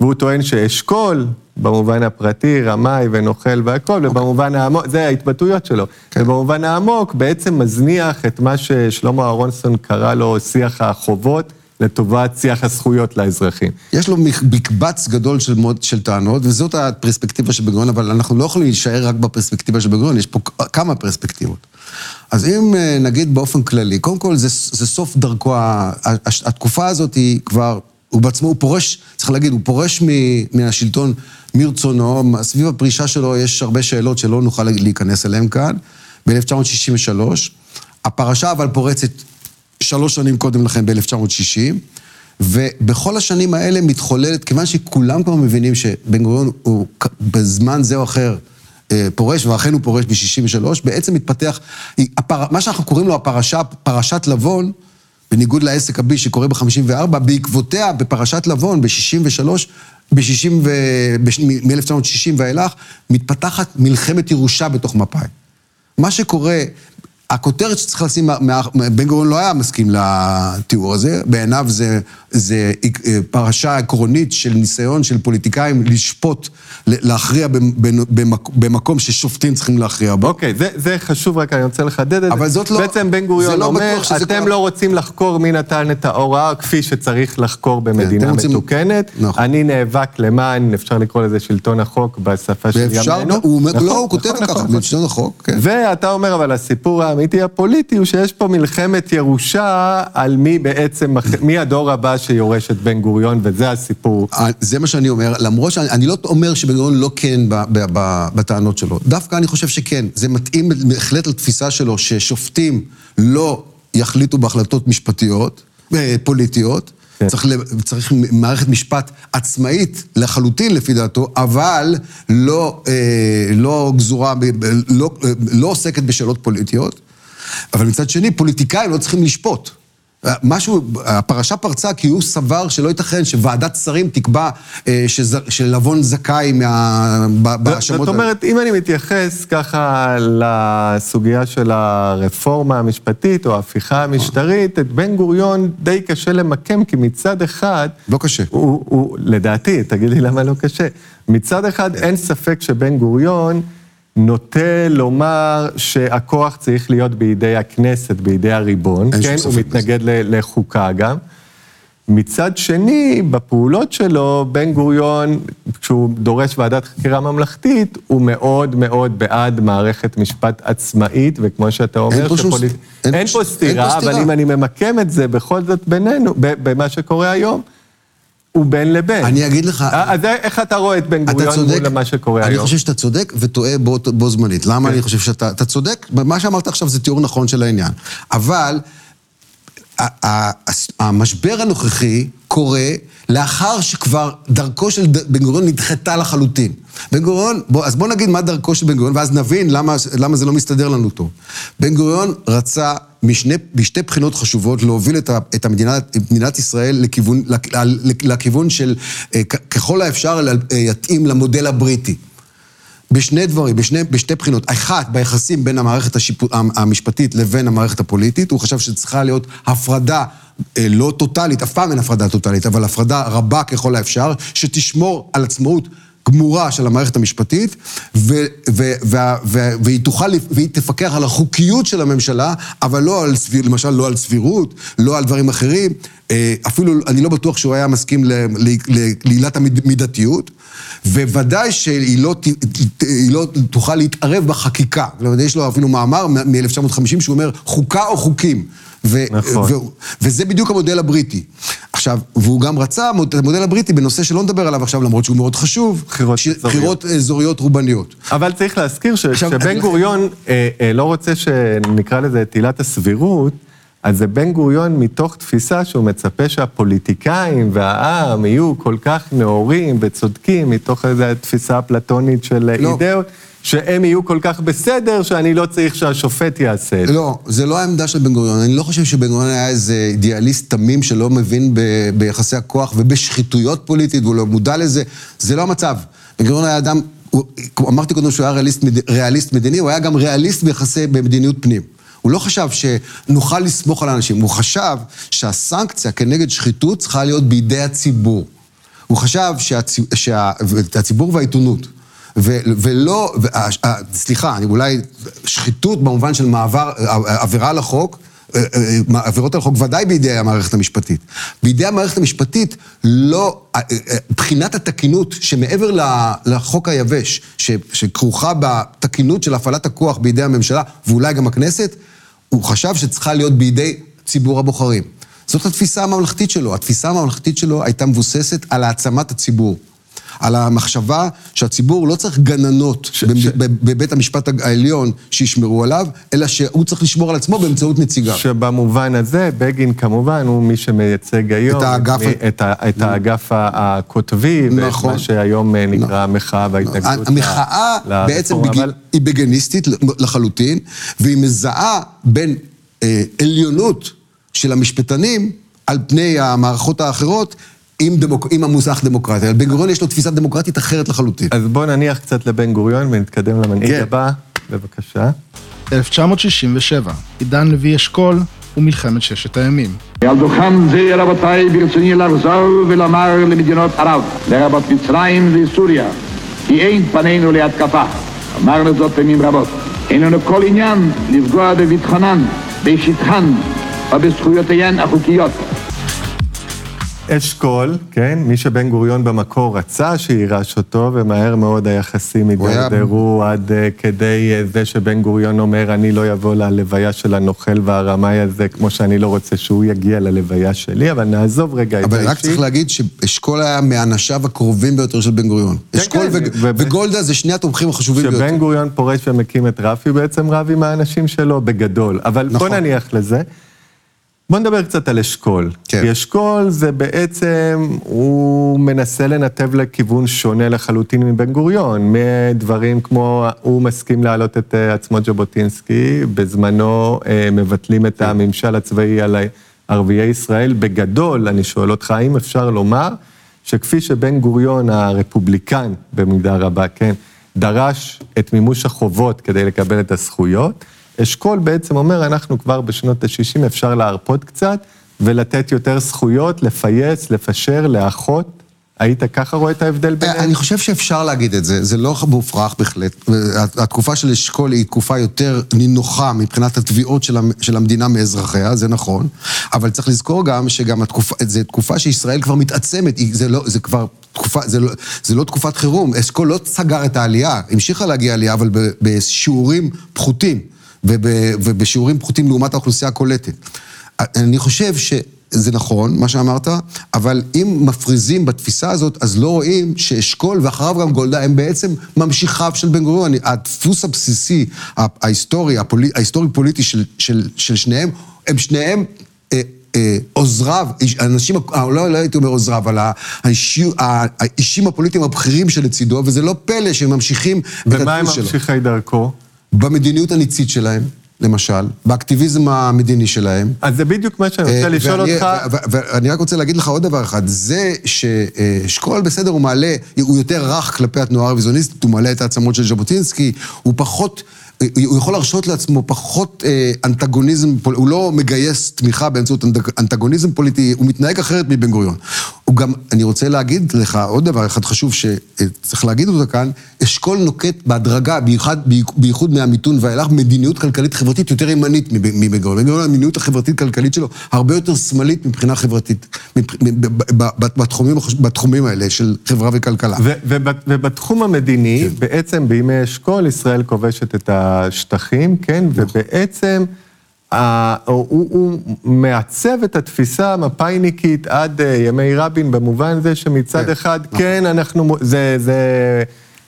והוא טוען שאשכול, במובן הפרטי, רמאי ונוכל והכל, ובמובן העמוק, זה ההתבטאויות שלו. ובמובן העמוק, בעצם מזניח את מה ששלמה אהרונסון קרא לו שיח החובות, לטובת שיח הזכויות לאזרחים. יש לו מק- מקבץ גדול של, מוד, של טענות, וזאת הפרספקטיבה של בן אבל אנחנו לא יכולים להישאר רק בפרספקטיבה של בן יש פה כמה פרספקטיבות. אז אם אה, נגיד באופן כללי, קודם כל זה, זה סוף דרכו, התקופה הזאת היא כבר, הוא בעצמו, הוא פורש, צריך להגיד, הוא פורש מ- מהשלטון מרצונו, סביב הפרישה שלו יש הרבה שאלות שלא נוכל להיכנס אליהן כאן, ב-1963. הפרשה אבל פורצת שלוש שנים קודם לכן, ב-1960, ובכל השנים האלה מתחוללת, כיוון שכולם כבר מבינים שבן גוריון הוא בזמן זה או אחר אה, פורש, ואכן הוא פורש ב-63, בעצם מתפתח, מה שאנחנו קוראים לו הפרשה, פרשת לבון, בניגוד לעסק הביש שקורה ב-54, בעקבותיה בפרשת לבון ב-63, ב-60 ו... מ-1960 ואילך, מתפתחת מלחמת ירושה בתוך מפא"י. מה שקורה, הכותרת שצריך לשים, בן גוריון לא היה מסכים לתיאור הזה, בעיניו זה, זה אה, פרשה עקרונית של ניסיון של פוליטיקאים לשפוט, להכריע במ- במק- במקום ששופטים צריכים להכריע בו. אוקיי, זה, זה חשוב רק, אני רוצה לחדד את זה. אבל זאת לא- בעצם בן גוריון לא אומר, אתם קורה." לא רוצים לחקור מי נתן את ההוראה כפי שצריך לחקור אתם במדינה רוצים- מתוקנת. נכון. אני נאבק למען, אפשר לקרוא לזה שלטון החוק בשפה של ימינו. הוא אומר, נכון, לא, הוא כותב נכון, ככה, נכון. בשלטון החוק, כן. ואתה אומר, אבל הסיפור האמיתי הפוליטי הוא שיש פה מלחמת ירושה על מי בעצם, מי הדור הבא שיורש את בן גוריון, וזה הסיפור. אה, זה מה שאני אומר, למרות שאני אני לא אומר שבן גוריון לא כן בטענות שלו. דווקא אני חושב שכן. זה מתאים בהחלט לתפיסה שלו ששופטים לא יחליטו בהחלטות משפטיות, אה, פוליטיות. כן. צריך, צריך מערכת משפט עצמאית לחלוטין לפי דעתו, אבל לא, אה, לא גזורה, לא, אה, לא עוסקת בשאלות פוליטיות. אבל מצד שני, פוליטיקאים לא צריכים לשפוט. משהו, הפרשה פרצה כי הוא סבר שלא ייתכן שוועדת שרים תקבע אה, שלבון זכאי מה- בהאשמות זאת. אומרת, אם אני מתייחס ככה לסוגיה של הרפורמה המשפטית או ההפיכה המשטרית, את בן גוריון די קשה למקם, כי מצד אחד... לא קשה. הוא, הוא, לדעתי, תגיד לי למה לא קשה. מצד אחד, אין ספק שבן גוריון נוטה לומר שהכוח צריך להיות בידי הכנסת, בידי הריבון. כן, הוא מתנגד לחוקה גם. מצד שני, בפעולות שלו, בן גוריון, כשהוא דורש ועדת חקירה ממלכתית, הוא מאוד מאוד בעד מערכת משפט עצמאית, וכמו שאתה אומר, אין פה שפוליט... אין אין פה סתירה, אין פה אבל סתירה. אם אני ממקם את זה בכל זאת בינינו, במה שקורה היום, הוא בין לבין. אני אגיד לך... אה, אז איך אתה רואה את בן גוריון צודק, מול מה שקורה אני היום? חושב שאתה צודק וטועה בו, בו זמנית. למה כן. אני חושב שאתה אתה צודק? מה שאמרת עכשיו זה תיאור נכון של העניין. אבל המשבר הנוכחי קורה לאחר שכבר דרכו של בן גוריון נדחתה לחלוטין. בן גוריון, בוא, אז בוא נגיד מה דרכו של בן גוריון, ואז נבין למה, למה זה לא מסתדר לנו טוב. בן גוריון רצה משני, בשתי בחינות חשובות להוביל את, ה, את המדינה, מדינת ישראל לכיוון, לכ- לכיוון של אה, ככל האפשר אה, יתאים למודל הבריטי. בשני דברים, בשני, בשתי בחינות. אחת, ביחסים בין המערכת השיפוט, המשפטית לבין המערכת הפוליטית, הוא חשב שצריכה להיות הפרדה אה, לא טוטאלית, אף פעם אין הפרדה טוטאלית, אבל הפרדה רבה ככל האפשר, שתשמור על עצמאות גמורה של המערכת המשפטית, ו, ו, ו, ו, והיא תוכל, והיא תפקח על החוקיות של הממשלה, אבל לא על סביר, למשל לא על סבירות, לא על דברים אחרים. אה, אפילו, אני לא בטוח שהוא היה מסכים לעילת המידתיות, וודאי שהיא לא, לא תוכל להתערב בחקיקה. אומרת, יש לו אפילו מאמר מ-1950 שהוא אומר, חוקה או חוקים. ו- נכון. ו- וזה בדיוק המודל הבריטי. עכשיו, והוא גם רצה את המודל הבריטי בנושא שלא נדבר עליו עכשיו, למרות שהוא מאוד חשוב. בחירות ש- אזוריות. אזוריות רובניות. אבל צריך להזכיר ש- עכשיו, שבן אני- גוריון אה, אה, לא רוצה שנקרא לזה את עילת הסבירות, אז זה בן גוריון מתוך תפיסה שהוא מצפה שהפוליטיקאים והעם יהיו כל כך נאורים וצודקים, מתוך איזו תפיסה אפלטונית של לא. אידאות, שהם יהיו כל כך בסדר, שאני לא צריך שהשופט יעשה את זה. לא, זה לא העמדה של בן גוריון. אני לא חושב שבן גוריון היה איזה אידיאליסט תמים שלא מבין ב- ביחסי הכוח ובשחיתויות פוליטית, והוא לא מודע לזה. זה לא המצב. בן גוריון היה אדם, הוא, אמרתי קודם שהוא היה ריאליסט, ריאליסט מדיני, הוא היה גם ריאליסט ביחסי, במדיניות פנים. הוא לא חשב שנוכל לסמוך על האנשים, הוא חשב שהסנקציה כנגד שחיתות צריכה להיות בידי הציבור. הוא חשב שהציבור שה, שהציבור והעיתונות, ו, ולא, ו, ה- ה- סליחה, אני אולי, שחיתות במובן של מעבר, עבירה על החוק, אה, אה, עבירות על החוק ודאי בידי המערכת המשפטית. בידי המערכת המשפטית לא, אה, אה, בחינת התקינות שמעבר לחוק היבש, שכרוכה בתקינות של הפעלת הכוח בידי הממשלה, ואולי גם הכנסת, הוא חשב שצריכה להיות בידי ציבור הבוחרים. זאת התפיסה הממלכתית שלו. התפיסה הממלכתית שלו הייתה מבוססת על העצמת הציבור. על המחשבה שהציבור לא צריך גננות ש- ב- ש- בבית המשפט העליון שישמרו עליו, אלא שהוא צריך לשמור על עצמו באמצעות נציגיו. שבמובן הזה, בגין כמובן הוא מי שמייצג היום את האגף ה- את, ה, את האגף הקוטבי, ואת נכון. מה שהיום אה, נקרא המחאה וההתנגדות. המחאה ל- בעצם בג... אבל- היא בגניסטית לחלוטין, והיא מזהה בין אה, עליונות של המשפטנים על פני המערכות האחרות עם, דמוק... עם המושג דמוקרטיה. בן גוריון יש לו תפיסה דמוקרטית אחרת לחלוטין. אז בואו נניח קצת לבן גוריון ונתקדם למנהיג כן. הבא, בבקשה. 1967, עידן לוי אשכול ומלחמת ששת הימים. על דוכן זה, רבותיי, ברצוני לחזור ולומר למדינות ערב, לרבות מצרים וסוריה, כי אין פנינו להתקפה. אמרנו זאת פעמים רבות. אין לנו כל עניין לפגוע בביטחונן, בשטחן או בזכויותיהן החוקיות. אשכול, כן, מי שבן גוריון במקור רצה שיירש אותו, ומהר מאוד היחסים הוא היה- הידרדרו עד אה, כדי אה, זה שבן גוריון אומר, אני לא אבוא ללוויה של הנוכל והרמאי הזה, כמו שאני לא רוצה שהוא יגיע ללוויה שלי, אבל נעזוב רגע את אבל רק. צריך להגיד שאשכול היה מאנשיו הקרובים ביותר של בן גוריון. אשכול כן, ו- ו- וגולדה זה שני התומכים החשובים ביותר. כשבן גוריון פורש ומקים את רפי, בעצם רב עם האנשים שלו בגדול. אבל נכון. בוא נניח לזה. בוא נדבר קצת על אשכול. כן. כי אשכול זה בעצם, הוא מנסה לנתב לכיוון שונה לחלוטין מבן גוריון. מדברים כמו, הוא מסכים להעלות את אה, עצמות ז'בוטינסקי, בזמנו אה, מבטלים את הממשל הצבאי על ערביי ישראל. בגדול, אני שואל אותך, האם אפשר לומר שכפי שבן גוריון הרפובליקן, במידה רבה, כן, דרש את מימוש החובות כדי לקבל את הזכויות, אשכול בעצם אומר, אנחנו כבר בשנות ה-60 אפשר להרפות קצת ולתת יותר זכויות, לפייס, לפשר, לאחות. היית ככה רואה את ההבדל ביניהם? אני חושב שאפשר להגיד את זה, זה לא מופרך בהחלט. התקופה של אשכול היא תקופה יותר נינוחה מבחינת התביעות של המדינה מאזרחיה, זה נכון, אבל צריך לזכור גם שגם התקופה, זו תקופה שישראל כבר מתעצמת, זה, לא, זה כבר תקופה, זה לא, זה לא תקופת חירום, אשכול לא סגר את העלייה, המשיכה להגיע עלייה, אבל בשיעורים פחותים, ובשיעורים פחותים לעומת האוכלוסייה הקולטת. אני חושב ש... זה נכון, מה שאמרת, אבל אם מפריזים בתפיסה הזאת, אז לא רואים שאשכול ואחריו גם גולדה הם בעצם ממשיכיו של בן גוריון. הדפוס הבסיסי, ההיסטורי, הפולי, ההיסטורי-פוליטי של, של, של שניהם, הם שניהם... אה, אה, עוזריו, אנשים, אה, לא, לא הייתי אומר עוזריו, אבל האישי, האישים הפוליטיים הבכירים שלצידו, וזה לא פלא שהם ממשיכים את הדפוס שלו. ומה הם ממשיכי דרכו? במדיניות הניצית שלהם. למשל, באקטיביזם המדיני שלהם. אז זה בדיוק מה שאני רוצה לשאול אותך. ואני רק רוצה להגיד לך עוד דבר אחד, זה שאשכול בסדר, הוא מעלה, הוא יותר רך כלפי התנועה הרוויזיוניסטית, הוא מעלה את העצמות של ז'בוטינסקי, הוא פחות... הוא יכול להרשות לעצמו פחות אה, אנטגוניזם, הוא לא מגייס תמיכה באמצעות אנטגוניזם פוליטי, הוא מתנהג אחרת מבן גוריון. הוא גם, אני רוצה להגיד לך עוד דבר אחד חשוב שצריך להגיד אותו כאן, אשכול נוקט בהדרגה, בייחוד, בייחוד מהמיתון ואילך, מדיניות כלכלית חברתית יותר ימנית מבן גוריון. בן גוריון, המדיניות החברתית-כלכלית שלו הרבה יותר שמאלית מבחינה חברתית, בתחומים, בתחומים האלה של חברה וכלכלה. ובתחום המדיני, כן. בעצם בימי אשכול, ישראל כובשת את השטחים, כן? נכון. ובעצם... הוא, הוא מעצב את התפיסה המפא"יניקית עד אה, ימי רבין, במובן זה שמצד כן, אחד, נכון. כן, אנחנו, זה, זה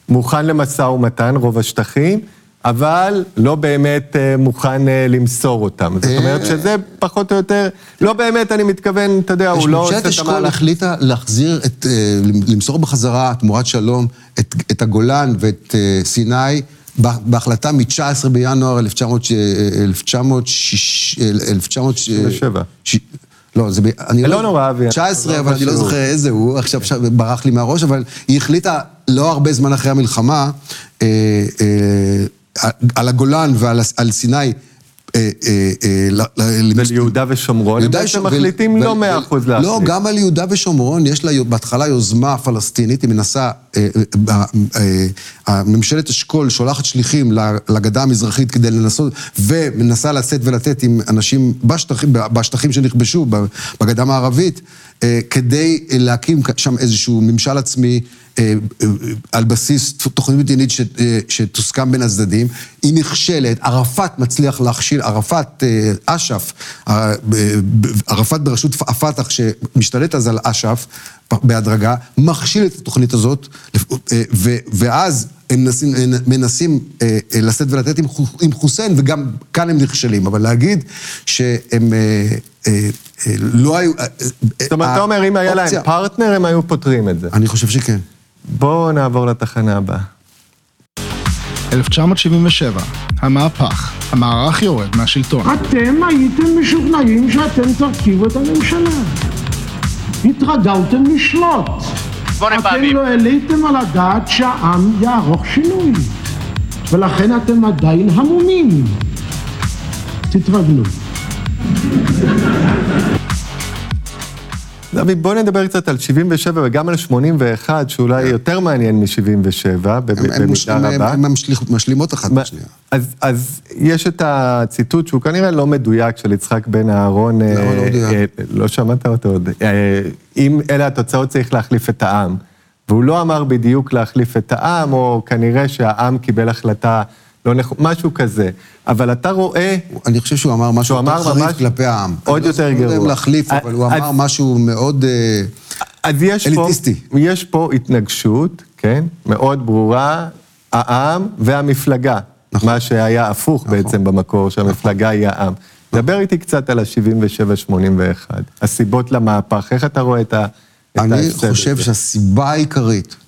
מוכן למשא ומתן, רוב השטחים, אבל לא באמת אה, מוכן אה, למסור אותם. זאת אומרת שזה פחות או יותר, לא באמת, אני מתכוון, אתה יודע, הוא לא עושה את המהלך. ממשלת אשכול החליטה להחזיר, את, למסור בחזרה, תמורת שלום, את, את הגולן ואת סיני. בהחלטה מ-19 בינואר 1967. לא, זה... אני לא נורא, אבי. 19, אבל אני לא זוכר איזה הוא, עכשיו ברח לי מהראש, אבל היא החליטה לא הרבה זמן אחרי המלחמה, אה, אה, על הגולן ועל סיני, אה, וליהודה ושומרון, הם בעצם מחליטים לא מאה אחוז להחליט. לא, גם על יהודה ושומרון יש לה בהתחלה יוזמה פלסטינית, היא מנסה, ממשלת אשכול שולחת שליחים לגדה המזרחית כדי לנסות, ומנסה לשאת ולתת עם אנשים בשטחים, בשטחים שנכבשו, בגדה המערבית, כדי להקים שם איזשהו ממשל עצמי. אה, אה, על בסיס תוכנית מדינית אה, שתוסכם בין הצדדים, היא נכשלת, ערפאת מצליח להכשיל, ערפאת, אש"ף, ערפאת בראשות הפת"ח שמשתלט אז על אש"ף בהדרגה, מכשיל את התוכנית הזאת, ואז הם מנסים, מנסים לשאת ולתת עם, עם חוסיין, וגם כאן הם נכשלים. אבל להגיד שהם לא היו... זאת אומרת, אתה אומר, אם היה להם פרטנר, הם היו פותרים את זה. אני חושב שכן. בואו נעבור לתחנה הבאה. 1977, המהפך, המערך יורד מהשלטון. אתם הייתם משוכנעים שאתם תרכיבו את הממשלה. התרגלתם לשלוט. אתם לא העליתם על הדעת שהעם יערוך שינוי. ולכן אתם עדיין המומים. תתרגלו. דוד, בוא נדבר קצת על 77 וגם על 81, שאולי כן. יותר מעניין מ-77, במידה רבה. הן משלימות אחת בשנייה. אז, אז יש את הציטוט שהוא כנראה לא מדויק של יצחק בן אהרון. למה לא אה? אה, לא שמעת אותו עוד. אה, אם אלה התוצאות צריך להחליף את העם. והוא לא אמר בדיוק להחליף את העם, או כנראה שהעם קיבל החלטה לא נכ... משהו כזה. אבל אתה רואה... אני חושב שהוא אמר משהו יותר חריף. כלפי העם. עוד יותר גרוע. אני לא יודע אם להחליף, אבל הוא אמר משהו מאוד יש אליטיסטי. פה, יש פה התנגשות, כן? מאוד ברורה, העם והמפלגה. נכון. מה שהיה הפוך נכון. בעצם במקור, שהמפלגה נכון. היא העם. נכון. דבר איתי קצת על ה-77-81, הסיבות למהפך, איך אתה רואה את ה... אני חושב שהסיבה העיקרית אה,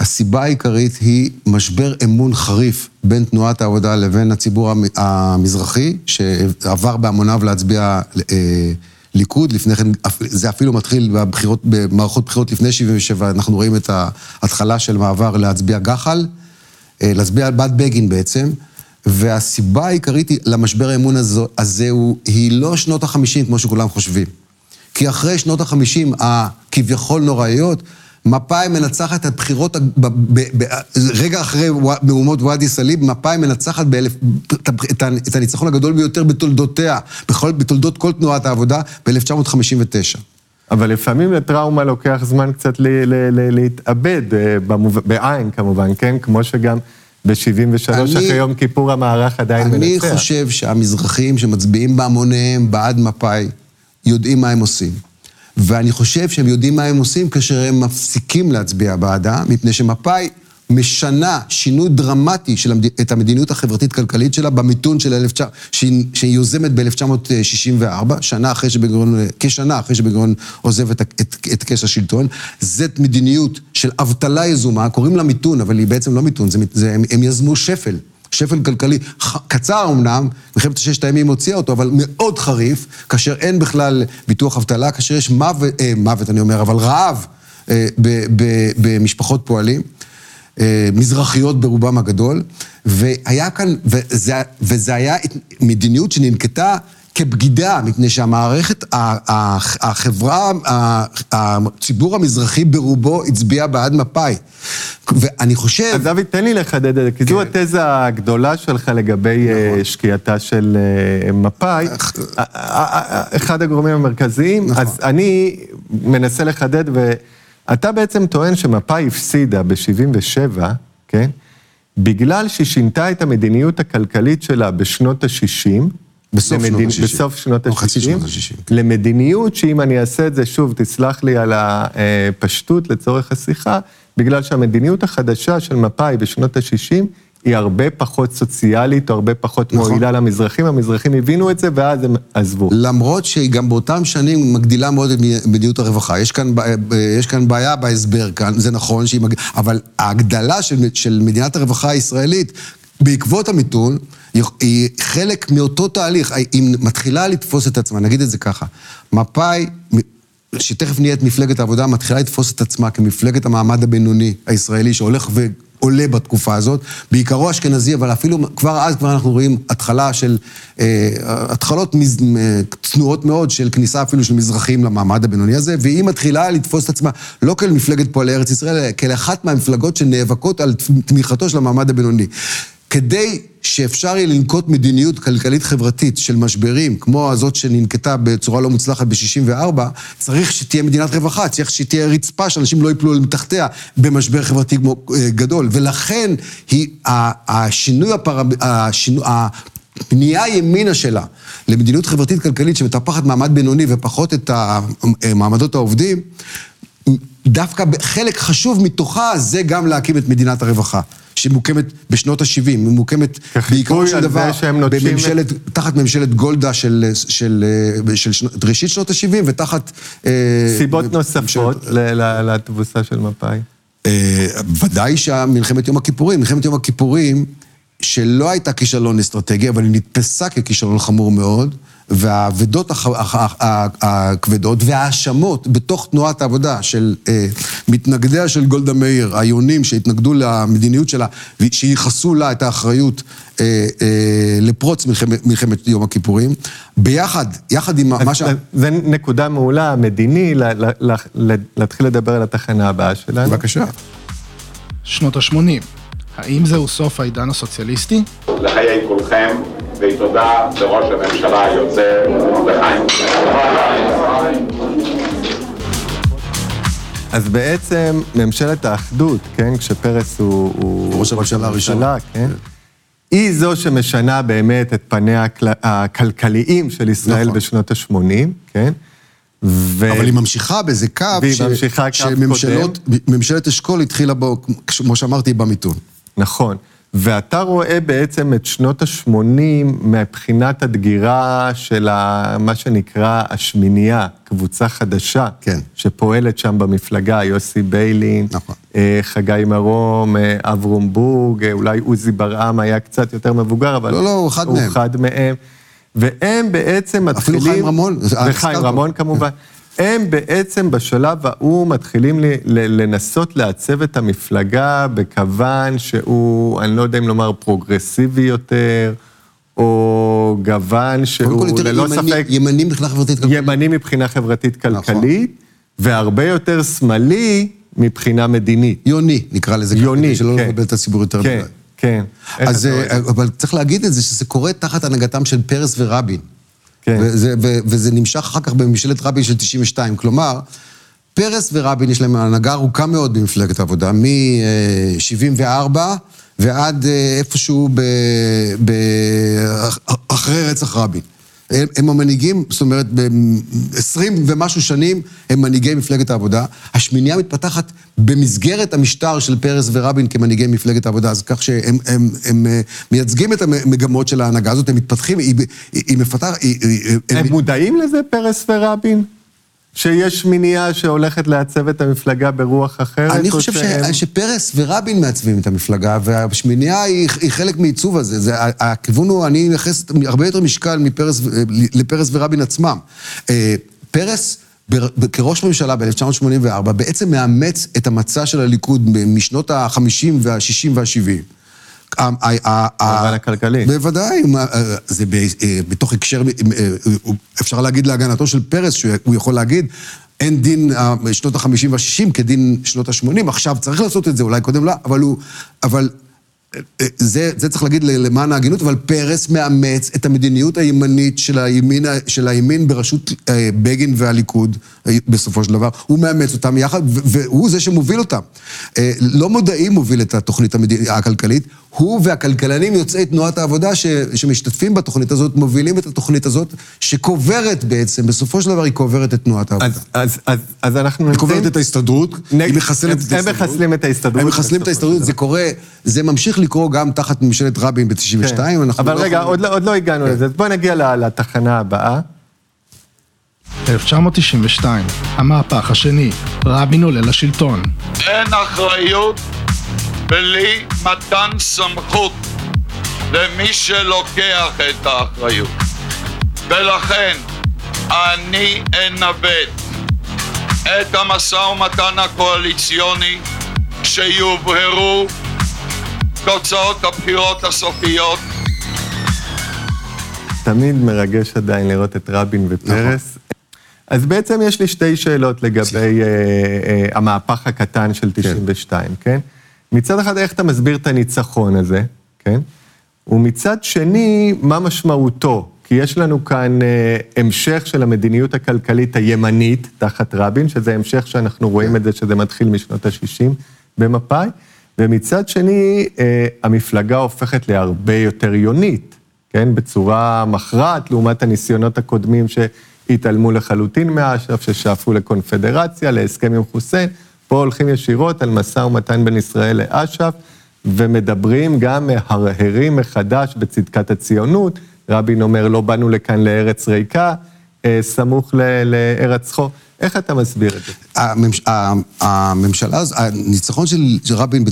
הסיבה העיקרית היא משבר אמון חריף בין תנועת העבודה לבין הציבור המזרחי, שעבר בהמוניו להצביע אה, ליכוד, לפני כן, זה אפילו מתחיל בבחירות, במערכות בחירות לפני 77, אנחנו רואים את ההתחלה של מעבר להצביע גח"ל, אה, להצביע בעד בגין בעצם, והסיבה העיקרית למשבר האמון הזה, הזה הוא, היא לא שנות החמישים כמו שכולם חושבים. כי אחרי שנות החמישים, כביכול נוראיות, מפא"י מנצחת את הבחירות, רגע אחרי מהומות ואדי סאליב, מפא"י מנצחת באלף, את הניצחון הגדול ביותר בתולדותיה, בכל, בתולדות כל תנועת העבודה, ב-1959. אבל לפעמים לטראומה לוקח זמן קצת ל- ל- ל- להתאבד, אה, במוב... בעין כמובן, כן? כמו שגם ב-73 אחרי יום כיפור המערך עדיין אני מנצח. אני חושב שהמזרחים שמצביעים בהמוניהם בעד מפא"י, יודעים מה הם עושים. ואני חושב שהם יודעים מה הם עושים כאשר הם מפסיקים להצביע בעדה, מפני שמפא"י משנה שינוי דרמטי של המד... את המדיניות החברתית-כלכלית שלה במיתון של 19... שהיא, שהיא יוזמת ב-1964, שנה אחרי שבגרון, כשנה אחרי שבגרון עוזב את, את, את כס השלטון. זאת מדיניות של אבטלה יזומה, קוראים לה מיתון, אבל היא בעצם לא מיתון, זה, זה, הם, הם יזמו שפל. שפל כלכלי, קצר אמנם, מלחמת ששת הימים הוציאה אותו, אבל מאוד חריף, כאשר אין בכלל ביטוח אבטלה, כאשר יש מוות, אה, מוות אני אומר, אבל רעב אה, במשפחות פועלים. אה, מזרחיות ברובם הגדול, והיה כאן, וזה, וזה היה מדיניות שננקטה כבגידה, מפני שהמערכת, החברה, הציבור המזרחי ברובו הצביע בעד מפא"י. ואני חושב... אז דוד, תן לי לחדד את זה, כי זו כן. התזה הגדולה שלך לגבי אה, נכון. שקיעתה של אה, מפא"י. אחד הגורמים המרכזיים, נכון. אז אני מנסה לחדד ו... אתה בעצם טוען שמפא"י הפסידה ב-77, כן? בגלל שהיא שינתה את המדיניות הכלכלית שלה בשנות ה-60, בסוף למדינ... שנות ה-60. בסוף שנות ה-60. למדיניות שאם אני אעשה את זה, שוב, תסלח לי על הפשטות לצורך השיחה, בגלל שהמדיניות החדשה של מפא"י בשנות ה-60 היא הרבה פחות סוציאלית, או הרבה פחות נכון. מועילה למזרחים. המזרחים הבינו את זה, ואז הם עזבו. למרות שהיא גם באותם שנים מגדילה מאוד את מדיניות הרווחה. יש כאן, יש כאן בעיה בהסבר כאן, זה נכון שהיא מג... אבל ההגדלה של, של מדינת הרווחה הישראלית, בעקבות המיתון, היא חלק מאותו תהליך, היא מתחילה לתפוס את עצמה, נגיד את זה ככה. מפא"י, שתכף נהיית מפלגת העבודה, מתחילה לתפוס את עצמה כמפלגת המעמד הבינוני הישראלי שהולך ו... עולה בתקופה הזאת, בעיקרו אשכנזי, אבל אפילו כבר אז כבר אנחנו רואים התחלה של, אה, התחלות מז, אה, צנועות מאוד של כניסה אפילו של מזרחים למעמד הבינוני הזה, והיא מתחילה לתפוס את עצמה לא כאל מפלגת פועלי ארץ ישראל, אלא כאל אחת מהמפלגות שנאבקות על תמיכתו של המעמד הבינוני. כדי שאפשר יהיה לנקוט מדיניות כלכלית-חברתית של משברים, כמו הזאת שננקטה בצורה לא מוצלחת ב-64, צריך שתהיה מדינת רווחה, צריך שתהיה רצפה שאנשים לא ייפלו מתחתיה במשבר חברתי אה, גדול. ולכן היא, השינוי, הפר... השינוי, הפנייה ימינה שלה למדיניות חברתית-כלכלית שמטפחת מעמד בינוני ופחות את מעמדות העובדים, דווקא חלק חשוב מתוכה זה גם להקים את מדינת הרווחה. שמוקמת בשנות ה-70, היא מוקמת בעיקרון של דבר בממשלת, את... תחת ממשלת גולדה של, של, של, של ראשית שנות ה-70 ותחת... אה, סיבות נוספות לתבוסה של מפא"י. אה, ודאי שהמלחמת יום הכיפורים, מלחמת יום הכיפורים, שלא הייתה כישלון אסטרטגי, אבל היא נתפסה ככישלון חמור מאוד. והאבדות הכבדות וההאשמות בתוך תנועת העבודה של אה, מתנגדיה של גולדה מאיר, היונים שהתנגדו למדיניות שלה, שייחסו לה את האחריות אה, אה, לפרוץ מלחמת, מלחמת יום הכיפורים, ביחד, יחד עם מה ש... זה נקודה מעולה, מדיני, להתחיל לדבר על התחנה הבאה שלנו. בבקשה. שנות ה-80. האם זהו סוף העידן הסוציאליסטי? לחיי כולכם. ותודה לראש הממשלה היוצא לחיים. אז בעצם ממשלת האחדות, כן, כשפרס הוא... הוא ראש הממשלה הראשון. כן? היא זו שמשנה באמת את פניה הכלכליים של ישראל נכון. בשנות ה-80, כן? ו... אבל היא ממשיכה באיזה קו, ש... ממשיכה קו שממשלות, קודם. ממשלת אשכול התחילה בו, כמו שאמרתי, במיתון. נכון. ואתה רואה בעצם את שנות ה-80 מבחינת הדגירה של מה שנקרא השמינייה, קבוצה חדשה, כן. שפועלת שם במפלגה, יוסי ביילין, נכון. אה, חגי מרום, אה, אברום בורג, אה, אולי עוזי ברעם היה קצת יותר מבוגר, אבל... לא, לא, הוא אחד הוא מהם. הוא אחד מהם. והם בעצם מתחילים... אפילו חיים רמון. וחיים רמון כמובן. הם בעצם בשלב ההוא מתחילים לנסות לעצב את המפלגה בכוון שהוא, אני לא יודע אם לומר פרוגרסיבי יותר, או גוון שהוא ללא ימני, ספק... ימני מבחינה חברתית-כלכלית. ימני מבחינה חברתית-כלכלית. נכון. והרבה יותר שמאלי מבחינה מדינית. יוני, נקרא לזה. יוני, ככה, שלא כן. לבלבל את הציבור יותר כן, מדי. כן. איך אז, אה? אבל צריך להגיד את זה, שזה קורה תחת הנהגתם של פרס ורבין. כן. וזה, ו, וזה נמשך אחר כך בממשלת רבין של 92. כלומר, פרס ורבין יש להם הנהגה ארוכה מאוד במפלגת העבודה, מ-74 ועד אה, איפשהו ב, ב, אחרי רצח רבין. הם, הם המנהיגים, זאת אומרת, ב-20 ומשהו שנים הם מנהיגי מפלגת העבודה. השמיניה מתפתחת במסגרת המשטר של פרס ורבין כמנהיגי מפלגת העבודה, אז כך שהם הם, הם, אה, מייצגים את המגמות של ההנהגה הזאת, הם מתפתחים, היא, היא, היא מפתחת... היא- הם מודעים לזה, פרס ורבין? שיש מניעה שהולכת לעצב את המפלגה ברוח אחרת? אני חושב ש... שהם- שפרס ורבין מעצבים את המפלגה, והשמינייה היא, היא חלק מעיצוב הזה. זה, הכיוון הוא, אני מייחס הרבה יותר משקל מפרס, לפרס ורבין עצמם. אה, פרס... כראש ממשלה ב-1984, בעצם מאמץ את המצע של הליכוד משנות ה-50 וה-60 וה-70. במובן הכלכלי. בוודאי, אה, זה אה, בתוך הקשר, אה, אפשר להגיד להגנתו של פרס, שהוא יכול להגיד, אין דין שנות ה-50 וה-60 כדין שנות ה-80, עכשיו צריך לעשות את זה, אולי קודם לא, אבל הוא, אבל זה, זה צריך להגיד למען ההגינות, אבל פרס מאמץ את המדיניות הימנית של הימין, של הימין בראשות אה, בגין והליכוד, אה, בסופו של דבר. הוא מאמץ אותם יחד, והוא זה שמוביל אותם. אה, לא מודעים מוביל את התוכנית הכלכלית, הוא והכלכלנים יוצאי תנועת העבודה ש, שמשתתפים בתוכנית הזאת, מובילים את התוכנית הזאת, שקוברת בעצם, בסופו של דבר היא קוברת את תנועת העבודה. אז, אז, אז, אז אנחנו היא קוברת את ההסתדרות, נגד- היא מחסלת את ההסתדרות. הם מחסלים את ההסתדרות הם מחסלים את ההסתדרות. זה קורה, זה ממשיך לקרות גם תחת ממשלת רבין ב-92, כן. אבל רגע, עוד לא, עוד לא הגענו לזה, אז בואו נגיע לתחנה הבאה. 1992, המהפך השני, רבין עולה לשלטון. אין אחריות בלי מתן סמכות למי שלוקח את האחריות. ולכן אני אנווט את המשא ומתן הקואליציוני כשיובהרו תוצאות הבחירות הסופיות תמיד מרגש עדיין לראות את רבין ופרס. אז בעצם יש לי שתי שאלות לגבי אה, אה, המהפך הקטן של 92, כן? מצד אחד, איך אתה מסביר את הניצחון הזה, כן? ומצד שני, מה משמעותו? כי יש לנו כאן אה, המשך של המדיניות הכלכלית הימנית תחת רבין, שזה המשך שאנחנו רואים את זה, שזה מתחיל משנות ה-60 במפא"י, ומצד שני, אה, המפלגה הופכת להרבה יותר יונית, כן? בצורה מכרעת, לעומת הניסיונות הקודמים שהתעלמו לחלוטין מאש"ף, ששאפו לקונפדרציה, להסכם עם חוסיין. פה הולכים ישירות על משא ומתן בין ישראל לאש"ף, ומדברים גם, מהרהרים מחדש בצדקת הציונות. רבין אומר, לא באנו לכאן לארץ ריקה, סמוך ל- לארץ חור. איך אתה מסביר את זה? הממש... הממשלה, הניצחון של רבין ב-92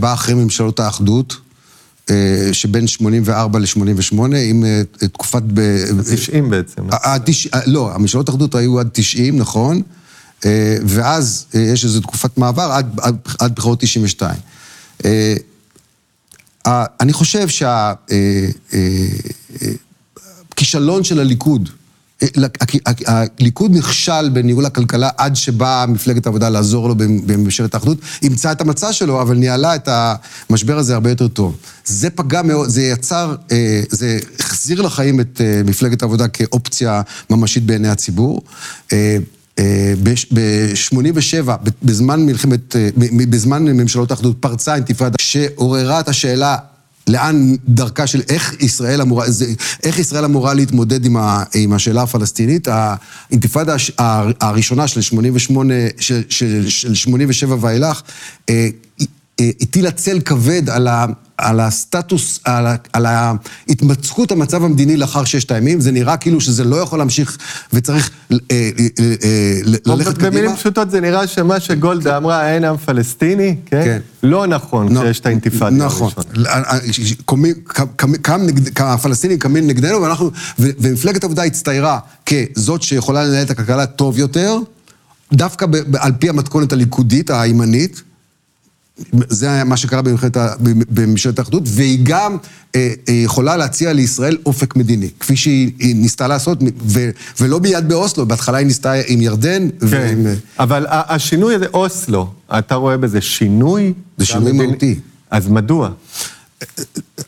בא אחרי ממשלות האחדות, אה, שבין 84 ל-88, עם אה, תקופת... ב- 90 בעצם. לא, הממשלות האחדות היו עד 90, נכון? אה, ואז אה, יש איזו תקופת מעבר עד, עד, עד בחירות 92. אה, אה, אני חושב שהכישלון של הליכוד, אה, הליכוד נכשל בניהול הכלכלה עד שבאה מפלגת העבודה לעזור לו בממשלת האחדות, אימצה את המצע שלו, אבל ניהלה את המשבר הזה הרבה יותר טוב. זה פגע מאוד, זה יצר, אה, זה החזיר לחיים את אה, מפלגת העבודה כאופציה ממשית בעיני הציבור. אה, ב-87, בזמן מלחמת, בזמן ממשלות האחדות, פרצה אינתיפאדה שעוררה את השאלה לאן דרכה של איך ישראל אמורה, זה, איך ישראל אמורה להתמודד עם, ה, עם השאלה הפלסטינית. האינתיפאדה הש- הראשונה של 88, של, של, של 87 ואילך, אה, הטילה צל כבד על, ה, על הסטטוס, על, ה, על ההתמצקות המצב המדיני לאחר ששת הימים. זה נראה כאילו שזה לא יכול להמשיך וצריך אה, אה, אה, ללכת קדימה. במילים פשוטות זה נראה שמה שגולדה אמרה, אין עם פלסטיני, כן? כן. לא נכון כשיש את האינתיפאדה נכון. הפלסטינים קמים נגדנו, ואנחנו, ומפלגת העבודה הצטיירה כזאת שיכולה לנהל את הכלכלה טוב יותר, דווקא על פי המתכונת הליכודית, הימנית, זה מה שקרה בממשלת האחדות, והיא גם אה, אה, יכולה להציע לישראל אופק מדיני, כפי שהיא ניסתה לעשות, ו, ולא מיד באוסלו, בהתחלה היא ניסתה עם ירדן. כן, ועם... אבל השינוי הזה, אוסלו, אתה רואה בזה שינוי? זה שינוי מדיני... מהותי. אז מדוע?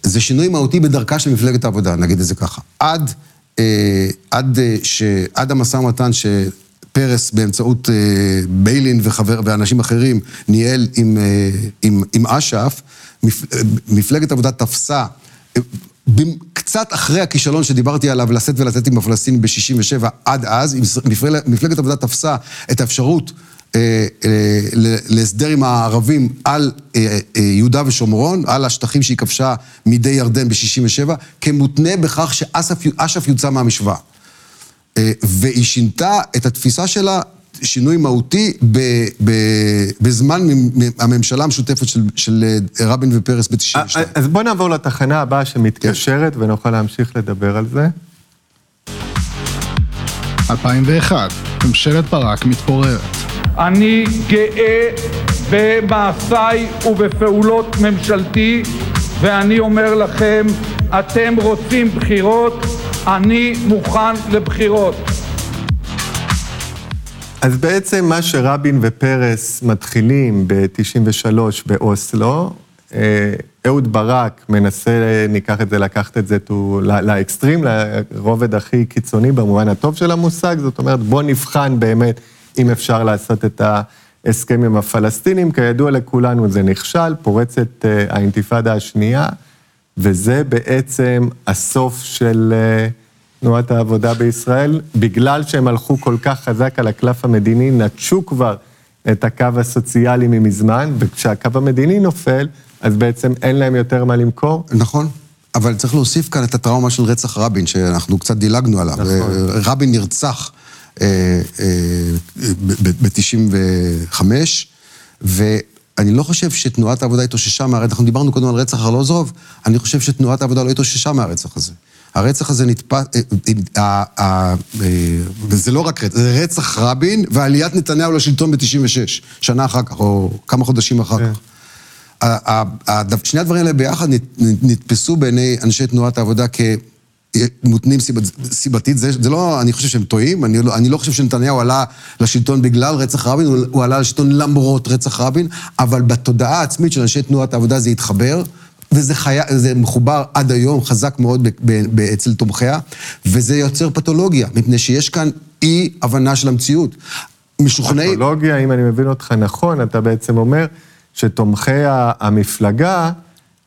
זה שינוי מהותי בדרכה של מפלגת העבודה, נגיד את זה ככה. עד, אה, עד, ש, עד המשא ומתן ש... פרס באמצעות אה, ביילין וחבר, ואנשים אחרים ניהל עם, אה, עם, עם אש"ף, מפ, אה, מפלגת עבודה תפסה, קצת אחרי הכישלון שדיברתי עליו, לשאת ולתת עם הפלסטינים ב-67' עד אז, מפלגת עבודה תפסה את האפשרות להסדר עם הערבים על יהודה ושומרון, על השטחים שהיא כבשה מידי ירדן ב-67', כמותנה בכך שאש"ף יוצא מהמשוואה. אה, והיא שינתה את התפיסה שלה, שינוי מהותי, ב, ב, בזמן הממשלה המשותפת של, של אה, רבין ופרס ב-92. אה, אז בוא נעבור לתחנה הבאה שמתקשרת, כן. ונוכל להמשיך לדבר על זה. 2001, ממשלת ברק מתפוררת. אני גאה במעשיי ובפעולות ממשלתי, ואני אומר לכם, אתם רוצים בחירות, אני מוכן לבחירות. אז בעצם מה שרבין ופרס מתחילים ב-93 באוסלו, אה, אהוד ברק מנסה, ניקח את זה, לקחת את זה לאקסטרים, לרובד הכי קיצוני במובן הטוב של המושג, זאת אומרת, בוא נבחן באמת אם אפשר לעשות את ההסכם עם הפלסטינים. כידוע לכולנו זה נכשל, פורצת אה, האינתיפאדה השנייה. וזה בעצם הסוף של אה, תנועת העבודה בישראל, בגלל שהם הלכו כל כך חזק על הקלף המדיני, נטשו כבר את הקו הסוציאלי ממזמן, וכשהקו המדיני נופל, אז בעצם אין להם יותר מה למכור. נכון. אבל צריך להוסיף כאן את הטראומה של רצח רבין, שאנחנו קצת דילגנו עליו. נכון. רבין נרצח ב-95, ו... אני לא חושב שתנועת העבודה התאוששה מהרצח, אנחנו דיברנו קודם על רצח ארלוזרוב, אני חושב שתנועת העבודה לא התאוששה מהרצח הזה. הרצח הזה נתפס, אה, אה, אה, וזה לא רק רצח, זה רצח רבין ועליית נתניהו לשלטון ב-96, שנה אחר כך, או כמה חודשים אחר כן. כך. שני הדברים האלה ביחד נתפסו בעיני אנשי תנועת העבודה כ... מותנים סיבת, סיבתית, זה, זה לא, אני חושב שהם טועים, אני לא, אני לא חושב שנתניהו עלה לשלטון בגלל רצח רבין, הוא, הוא עלה לשלטון למרות רצח רבין, אבל בתודעה העצמית של אנשי תנועת העבודה זה התחבר, וזה חיה, מחובר עד היום, חזק מאוד ב, ב, ב, אצל תומכיה, וזה יוצר פתולוגיה, מפני שיש כאן אי הבנה של המציאות. משוכנעי... פתולוגיה, אם אני מבין אותך נכון, אתה בעצם אומר שתומכי המפלגה...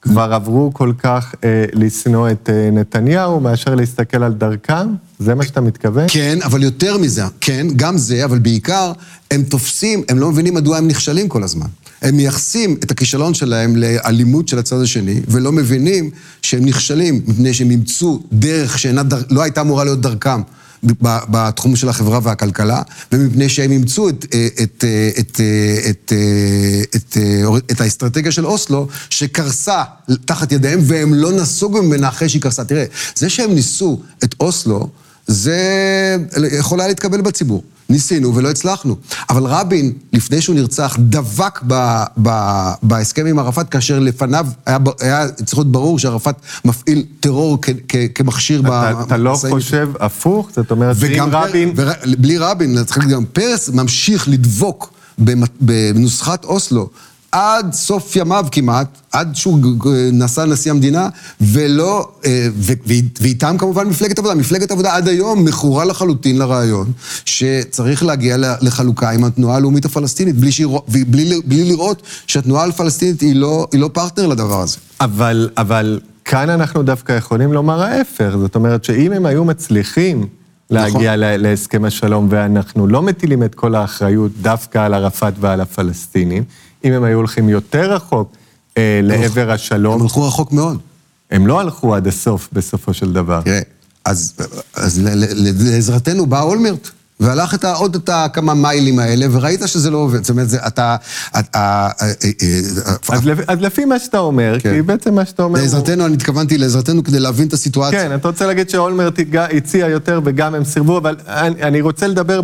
כבר עברו כל כך אה, לשנוא את אה, נתניהו, מאשר להסתכל על דרכם? זה מה שאתה מתכוון? כן, אבל יותר מזה, כן, גם זה, אבל בעיקר, הם תופסים, הם לא מבינים מדוע הם נכשלים כל הזמן. הם מייחסים את הכישלון שלהם לאלימות של הצד השני, ולא מבינים שהם נכשלים מפני שהם אימצו דרך שלא דר... הייתה אמורה להיות דרכם. בתחום של החברה והכלכלה, ומפני שהם אימצו את, את, את, את, את, את, את האסטרטגיה של אוסלו, שקרסה תחת ידיהם, והם לא נסוגו ממנה אחרי שהיא קרסה. תראה, זה שהם ניסו את אוסלו, זה יכול היה להתקבל בציבור. ניסינו ולא הצלחנו. אבל רבין, לפני שהוא נרצח, דבק ב, ב, בהסכם עם ערפאת, כאשר לפניו היה, היה צריך להיות ברור שערפאת מפעיל טרור כ, כ, כמכשיר אתה. אתה לא חושב הפוך? זאת אומרת, שאם רבין... ור, בלי רבין, צריך להגיד, גם פרס ממשיך לדבוק בנוסחת אוסלו. עד סוף ימיו כמעט, עד שהוא נשא נשיא המדינה, ולא, אה, ואיתם כמובן מפלגת עבודה. מפלגת עבודה עד היום מכורה לחלוטין לרעיון שצריך להגיע לחלוקה עם התנועה הלאומית הפלסטינית, בלי, שיר, בלי, בלי לראות שהתנועה הפלסטינית היא לא, היא לא פרטנר לדבר הזה. אבל, אבל כאן אנחנו דווקא יכולים לומר ההפך, זאת אומרת שאם הם היו מצליחים להגיע נכון. להסכם השלום, ואנחנו לא מטילים את כל האחריות דווקא על ערפאת ועל הפלסטינים, אם הם היו הולכים יותר רחוק אה, לעבר השלום... הם הלכו רחוק מאוד. הם לא הלכו עד הסוף, בסופו של דבר. תראה, אז, אז לעזרתנו בא אולמרט. והלך את עוד את הכמה מיילים האלה, וראית שזה לא עובד. זאת אומרת, זה, אתה... אז, לפ, אז לפי מה שאתה אומר, כן. כי בעצם מה שאתה אומר... לעזרתנו. אני התכוונתי לעזרתנו כדי להבין את הסיטואציה. כן, אתה רוצה להגיד שאולמרט הציע יותר וגם הם סירבו, אבל אני, רוצה לדבר.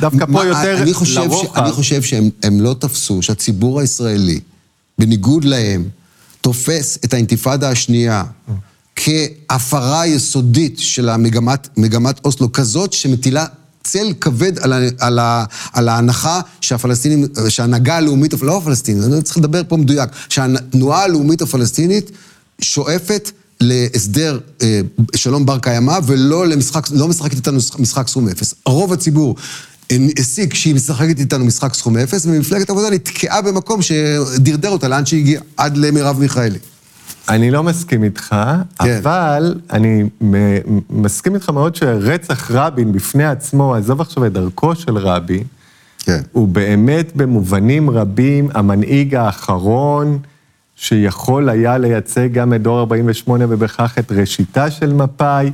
דווקא פה יותר לרוחב. אני חושב שהם לא תפסו שהציבור הישראלי בניגוד להם, תופס את האינתיפאדה השנייה כהפרה יסודית של המגמת, מגמת אוסלו, כזאת שמטילה צל כבד על, ה, על, ה, על ההנחה שהפלסטינים, שההנהגה הלאומית, לא הפלסטינית, אני צריך לדבר פה מדויק, שהתנועה הלאומית הפלסטינית שואפת להסדר אה, שלום בר קיימא ולא למשחק, לא משחקת איתנו משחק סכום אפס. רוב הציבור הסיק שהיא משחקת איתנו משחק סכום אפס, ומפלגת העבודה נתקעה במקום שדרדר אותה לאן שהגיעה, עד למרב מיכאלי. אני לא מסכים איתך, כן. אבל אני מסכים איתך מאוד שרצח רבין בפני עצמו, עזוב עכשיו את דרכו של רבין, כן. הוא באמת במובנים רבים המנהיג האחרון שיכול היה לייצג גם את דור 48 ובכך את ראשיתה של מפא"י,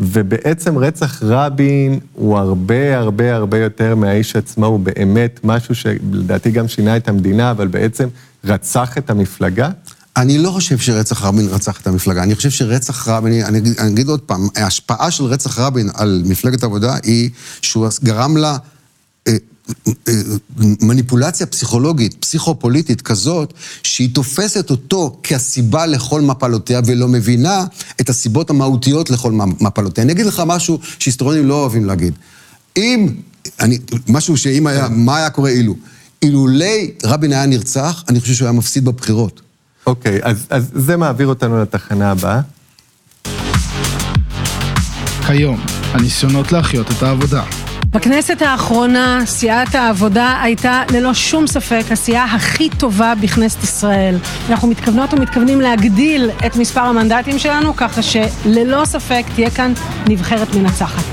ובעצם רצח רבין הוא הרבה הרבה הרבה יותר מהאיש עצמו, הוא באמת משהו שלדעתי גם שינה את המדינה, אבל בעצם רצח את המפלגה. אני לא חושב שרצח רבין רצח את המפלגה, אני חושב שרצח רבין, אני, אני, אני אגיד עוד פעם, ההשפעה של רצח רבין על מפלגת העבודה היא שהוא גרם לה אה, אה, מניפולציה פסיכולוגית, פסיכופוליטית כזאת, שהיא תופסת אותו כהסיבה לכל מפלותיה ולא מבינה את הסיבות המהותיות לכל מפלותיה. אני אגיד לך משהו שהיסטוריונים לא אוהבים להגיד. אם, אני, משהו שאם היה, מה היה קורה אילו? אילולי רבין היה נרצח, אני חושב שהוא היה מפסיד בבחירות. אוקיי, אז, אז זה מעביר אותנו לתחנה הבאה. כיום, הניסיונות להחיות את העבודה. בכנסת האחרונה סיעת העבודה הייתה ללא שום ספק הסיעה הכי טובה בכנסת ישראל. אנחנו מתכוונות ומתכוונים להגדיל את מספר המנדטים שלנו, ככה שללא ספק תהיה כאן נבחרת מנצחת.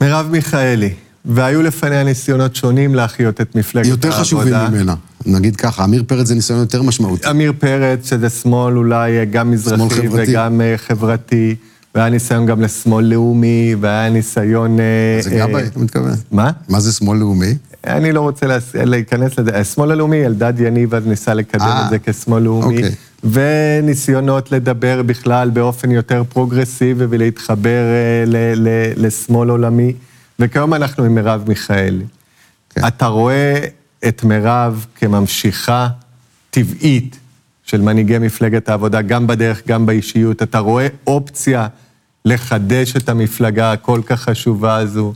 מרב מיכאלי, והיו לפניה ניסיונות שונים להחיות את מפלגת יותר העבודה. יותר חשובים ממנה. נגיד ככה, עמיר פרץ זה ניסיון יותר משמעותי. עמיר פרץ, שזה שמאל אולי גם מזרחי חברתי. וגם uh, חברתי, והיה ניסיון גם לשמאל לאומי, והיה ניסיון... אה, זה גבאי, אה, אתה מתכוון? מה? מה זה שמאל לאומי? אני לא רוצה להיכנס לזה. השמאל הלאומי, אלדד יניב אז ניסה לקדם אה, את זה כשמאל לאומי. אוקיי. וניסיונות לדבר בכלל באופן יותר פרוגרסיבי ולהתחבר אה, ל- ל- לשמאל עולמי. וכיום אנחנו עם מרב מיכאלי. כן. אתה רואה את מרב כממשיכה טבעית של מנהיגי מפלגת העבודה, גם בדרך, גם באישיות. אתה רואה אופציה לחדש את המפלגה הכל כך חשובה הזו.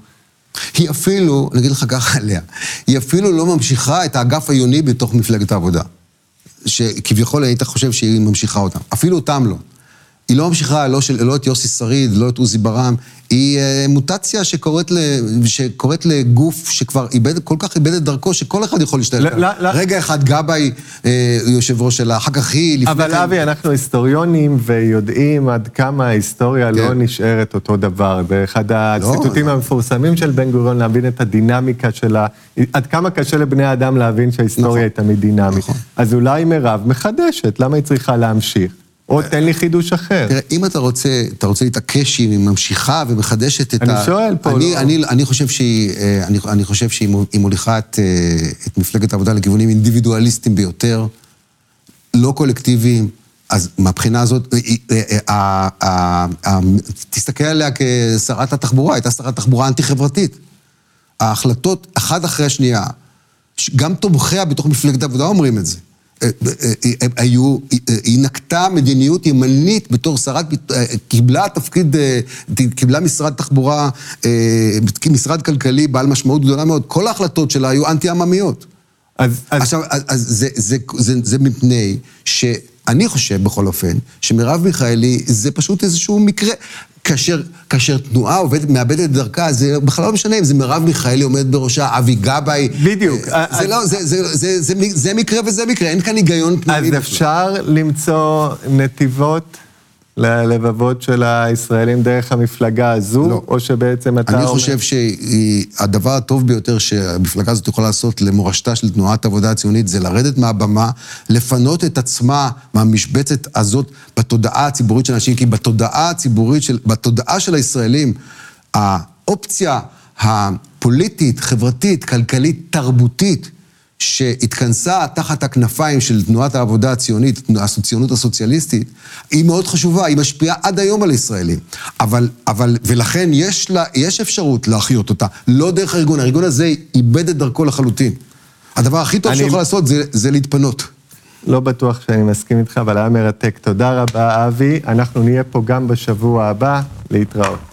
היא אפילו, אני אגיד לך ככה עליה, היא אפילו לא ממשיכה את האגף העיוני בתוך מפלגת העבודה. שכביכול היית חושב שהיא ממשיכה אותם. אפילו אותם לא. היא לא ממשיכה לא, של, לא את יוסי שריד, לא את עוזי ברם, היא אה, מוטציה שקורית, ל, שקורית לגוף שכבר איבד, כל כך איבד את דרכו, שכל אחד יכול להשתלב. לא, לא, לא. רגע אחד גבאי אה, יושב ראש שלה, אחר כך היא, לפני אבל אבי, אנחנו היסטוריונים ויודעים עד כמה ההיסטוריה לא כן. לא נשארת אותו דבר. זה אחד הציטוטים לא, המפורסמים של בן גוריון, להבין את הדינמיקה שלה, עד כמה קשה לבני האדם להבין שההיסטוריה נכון, היא תמיד דינמית. נכון. אז אולי מירב מחדשת, למה היא צריכה להמשיך? או תן לי חידוש אחר. תראה, אם אתה רוצה, אתה רוצה להתעקש אם היא ממשיכה ומחדשת את ה... אני שואל פה, אני, לא... אני, אני חושב שהיא, אה, אני, אני חושב שהיא מוליכה את, אה, את מפלגת העבודה לכיוונים אינדיבידואליסטיים ביותר, לא קולקטיביים. אז מהבחינה הזאת, אה, תסתכל עליה כשרת התחבורה, הייתה שרת תחבורה אנטי-חברתית. ההחלטות, אחת אחרי השנייה, גם תומכיה בתוך מפלגת העבודה אומרים את זה. היו, היא נקטה מדיניות ימנית בתור שרת, קיבלה תפקיד, קיבלה משרד תחבורה, משרד כלכלי בעל משמעות גדולה מאוד. כל ההחלטות שלה היו אנטי-עממיות. אז, אז... עכשיו, אז זה, זה, זה, זה מפני שאני חושב, בכל אופן, שמרב מיכאלי זה פשוט איזשהו מקרה. כאשר, כאשר תנועה עובדת, מאבדת את דרכה, זה בכלל לא משנה אם זה מרב מיכאלי עומד בראשה, אבי גבאי. בדיוק. זה אז... לא, זה, זה, זה, זה, זה מקרה וזה מקרה, אין כאן היגיון פנימי. אז אפשר למצוא נתיבות ללבבות של הישראלים דרך המפלגה הזו, לא. או שבעצם אתה אומר... אני חושב שהדבר הטוב ביותר שהמפלגה הזאת יכולה לעשות למורשתה של תנועת העבודה הציונית זה לרדת מהבמה, לפנות את עצמה מהמשבצת הזאת בתודעה הציבורית של אנשים, כי בתודעה הציבורית, של, בתודעה של הישראלים, האופציה הפוליטית, חברתית, כלכלית, תרבותית, שהתכנסה תחת הכנפיים של תנועת העבודה הציונית, הציונות הסוציאליסטית, היא מאוד חשובה, היא משפיעה עד היום על ישראלים. אבל, אבל, ולכן יש, לה, יש אפשרות להחיות אותה, לא דרך הארגון, הארגון הזה איבד את דרכו לחלוטין. הדבר הכי טוב אני... שיכול לעשות זה, זה להתפנות. לא בטוח שאני מסכים איתך, אבל היה מרתק. תודה רבה, אבי. אנחנו נהיה פה גם בשבוע הבא. להתראות.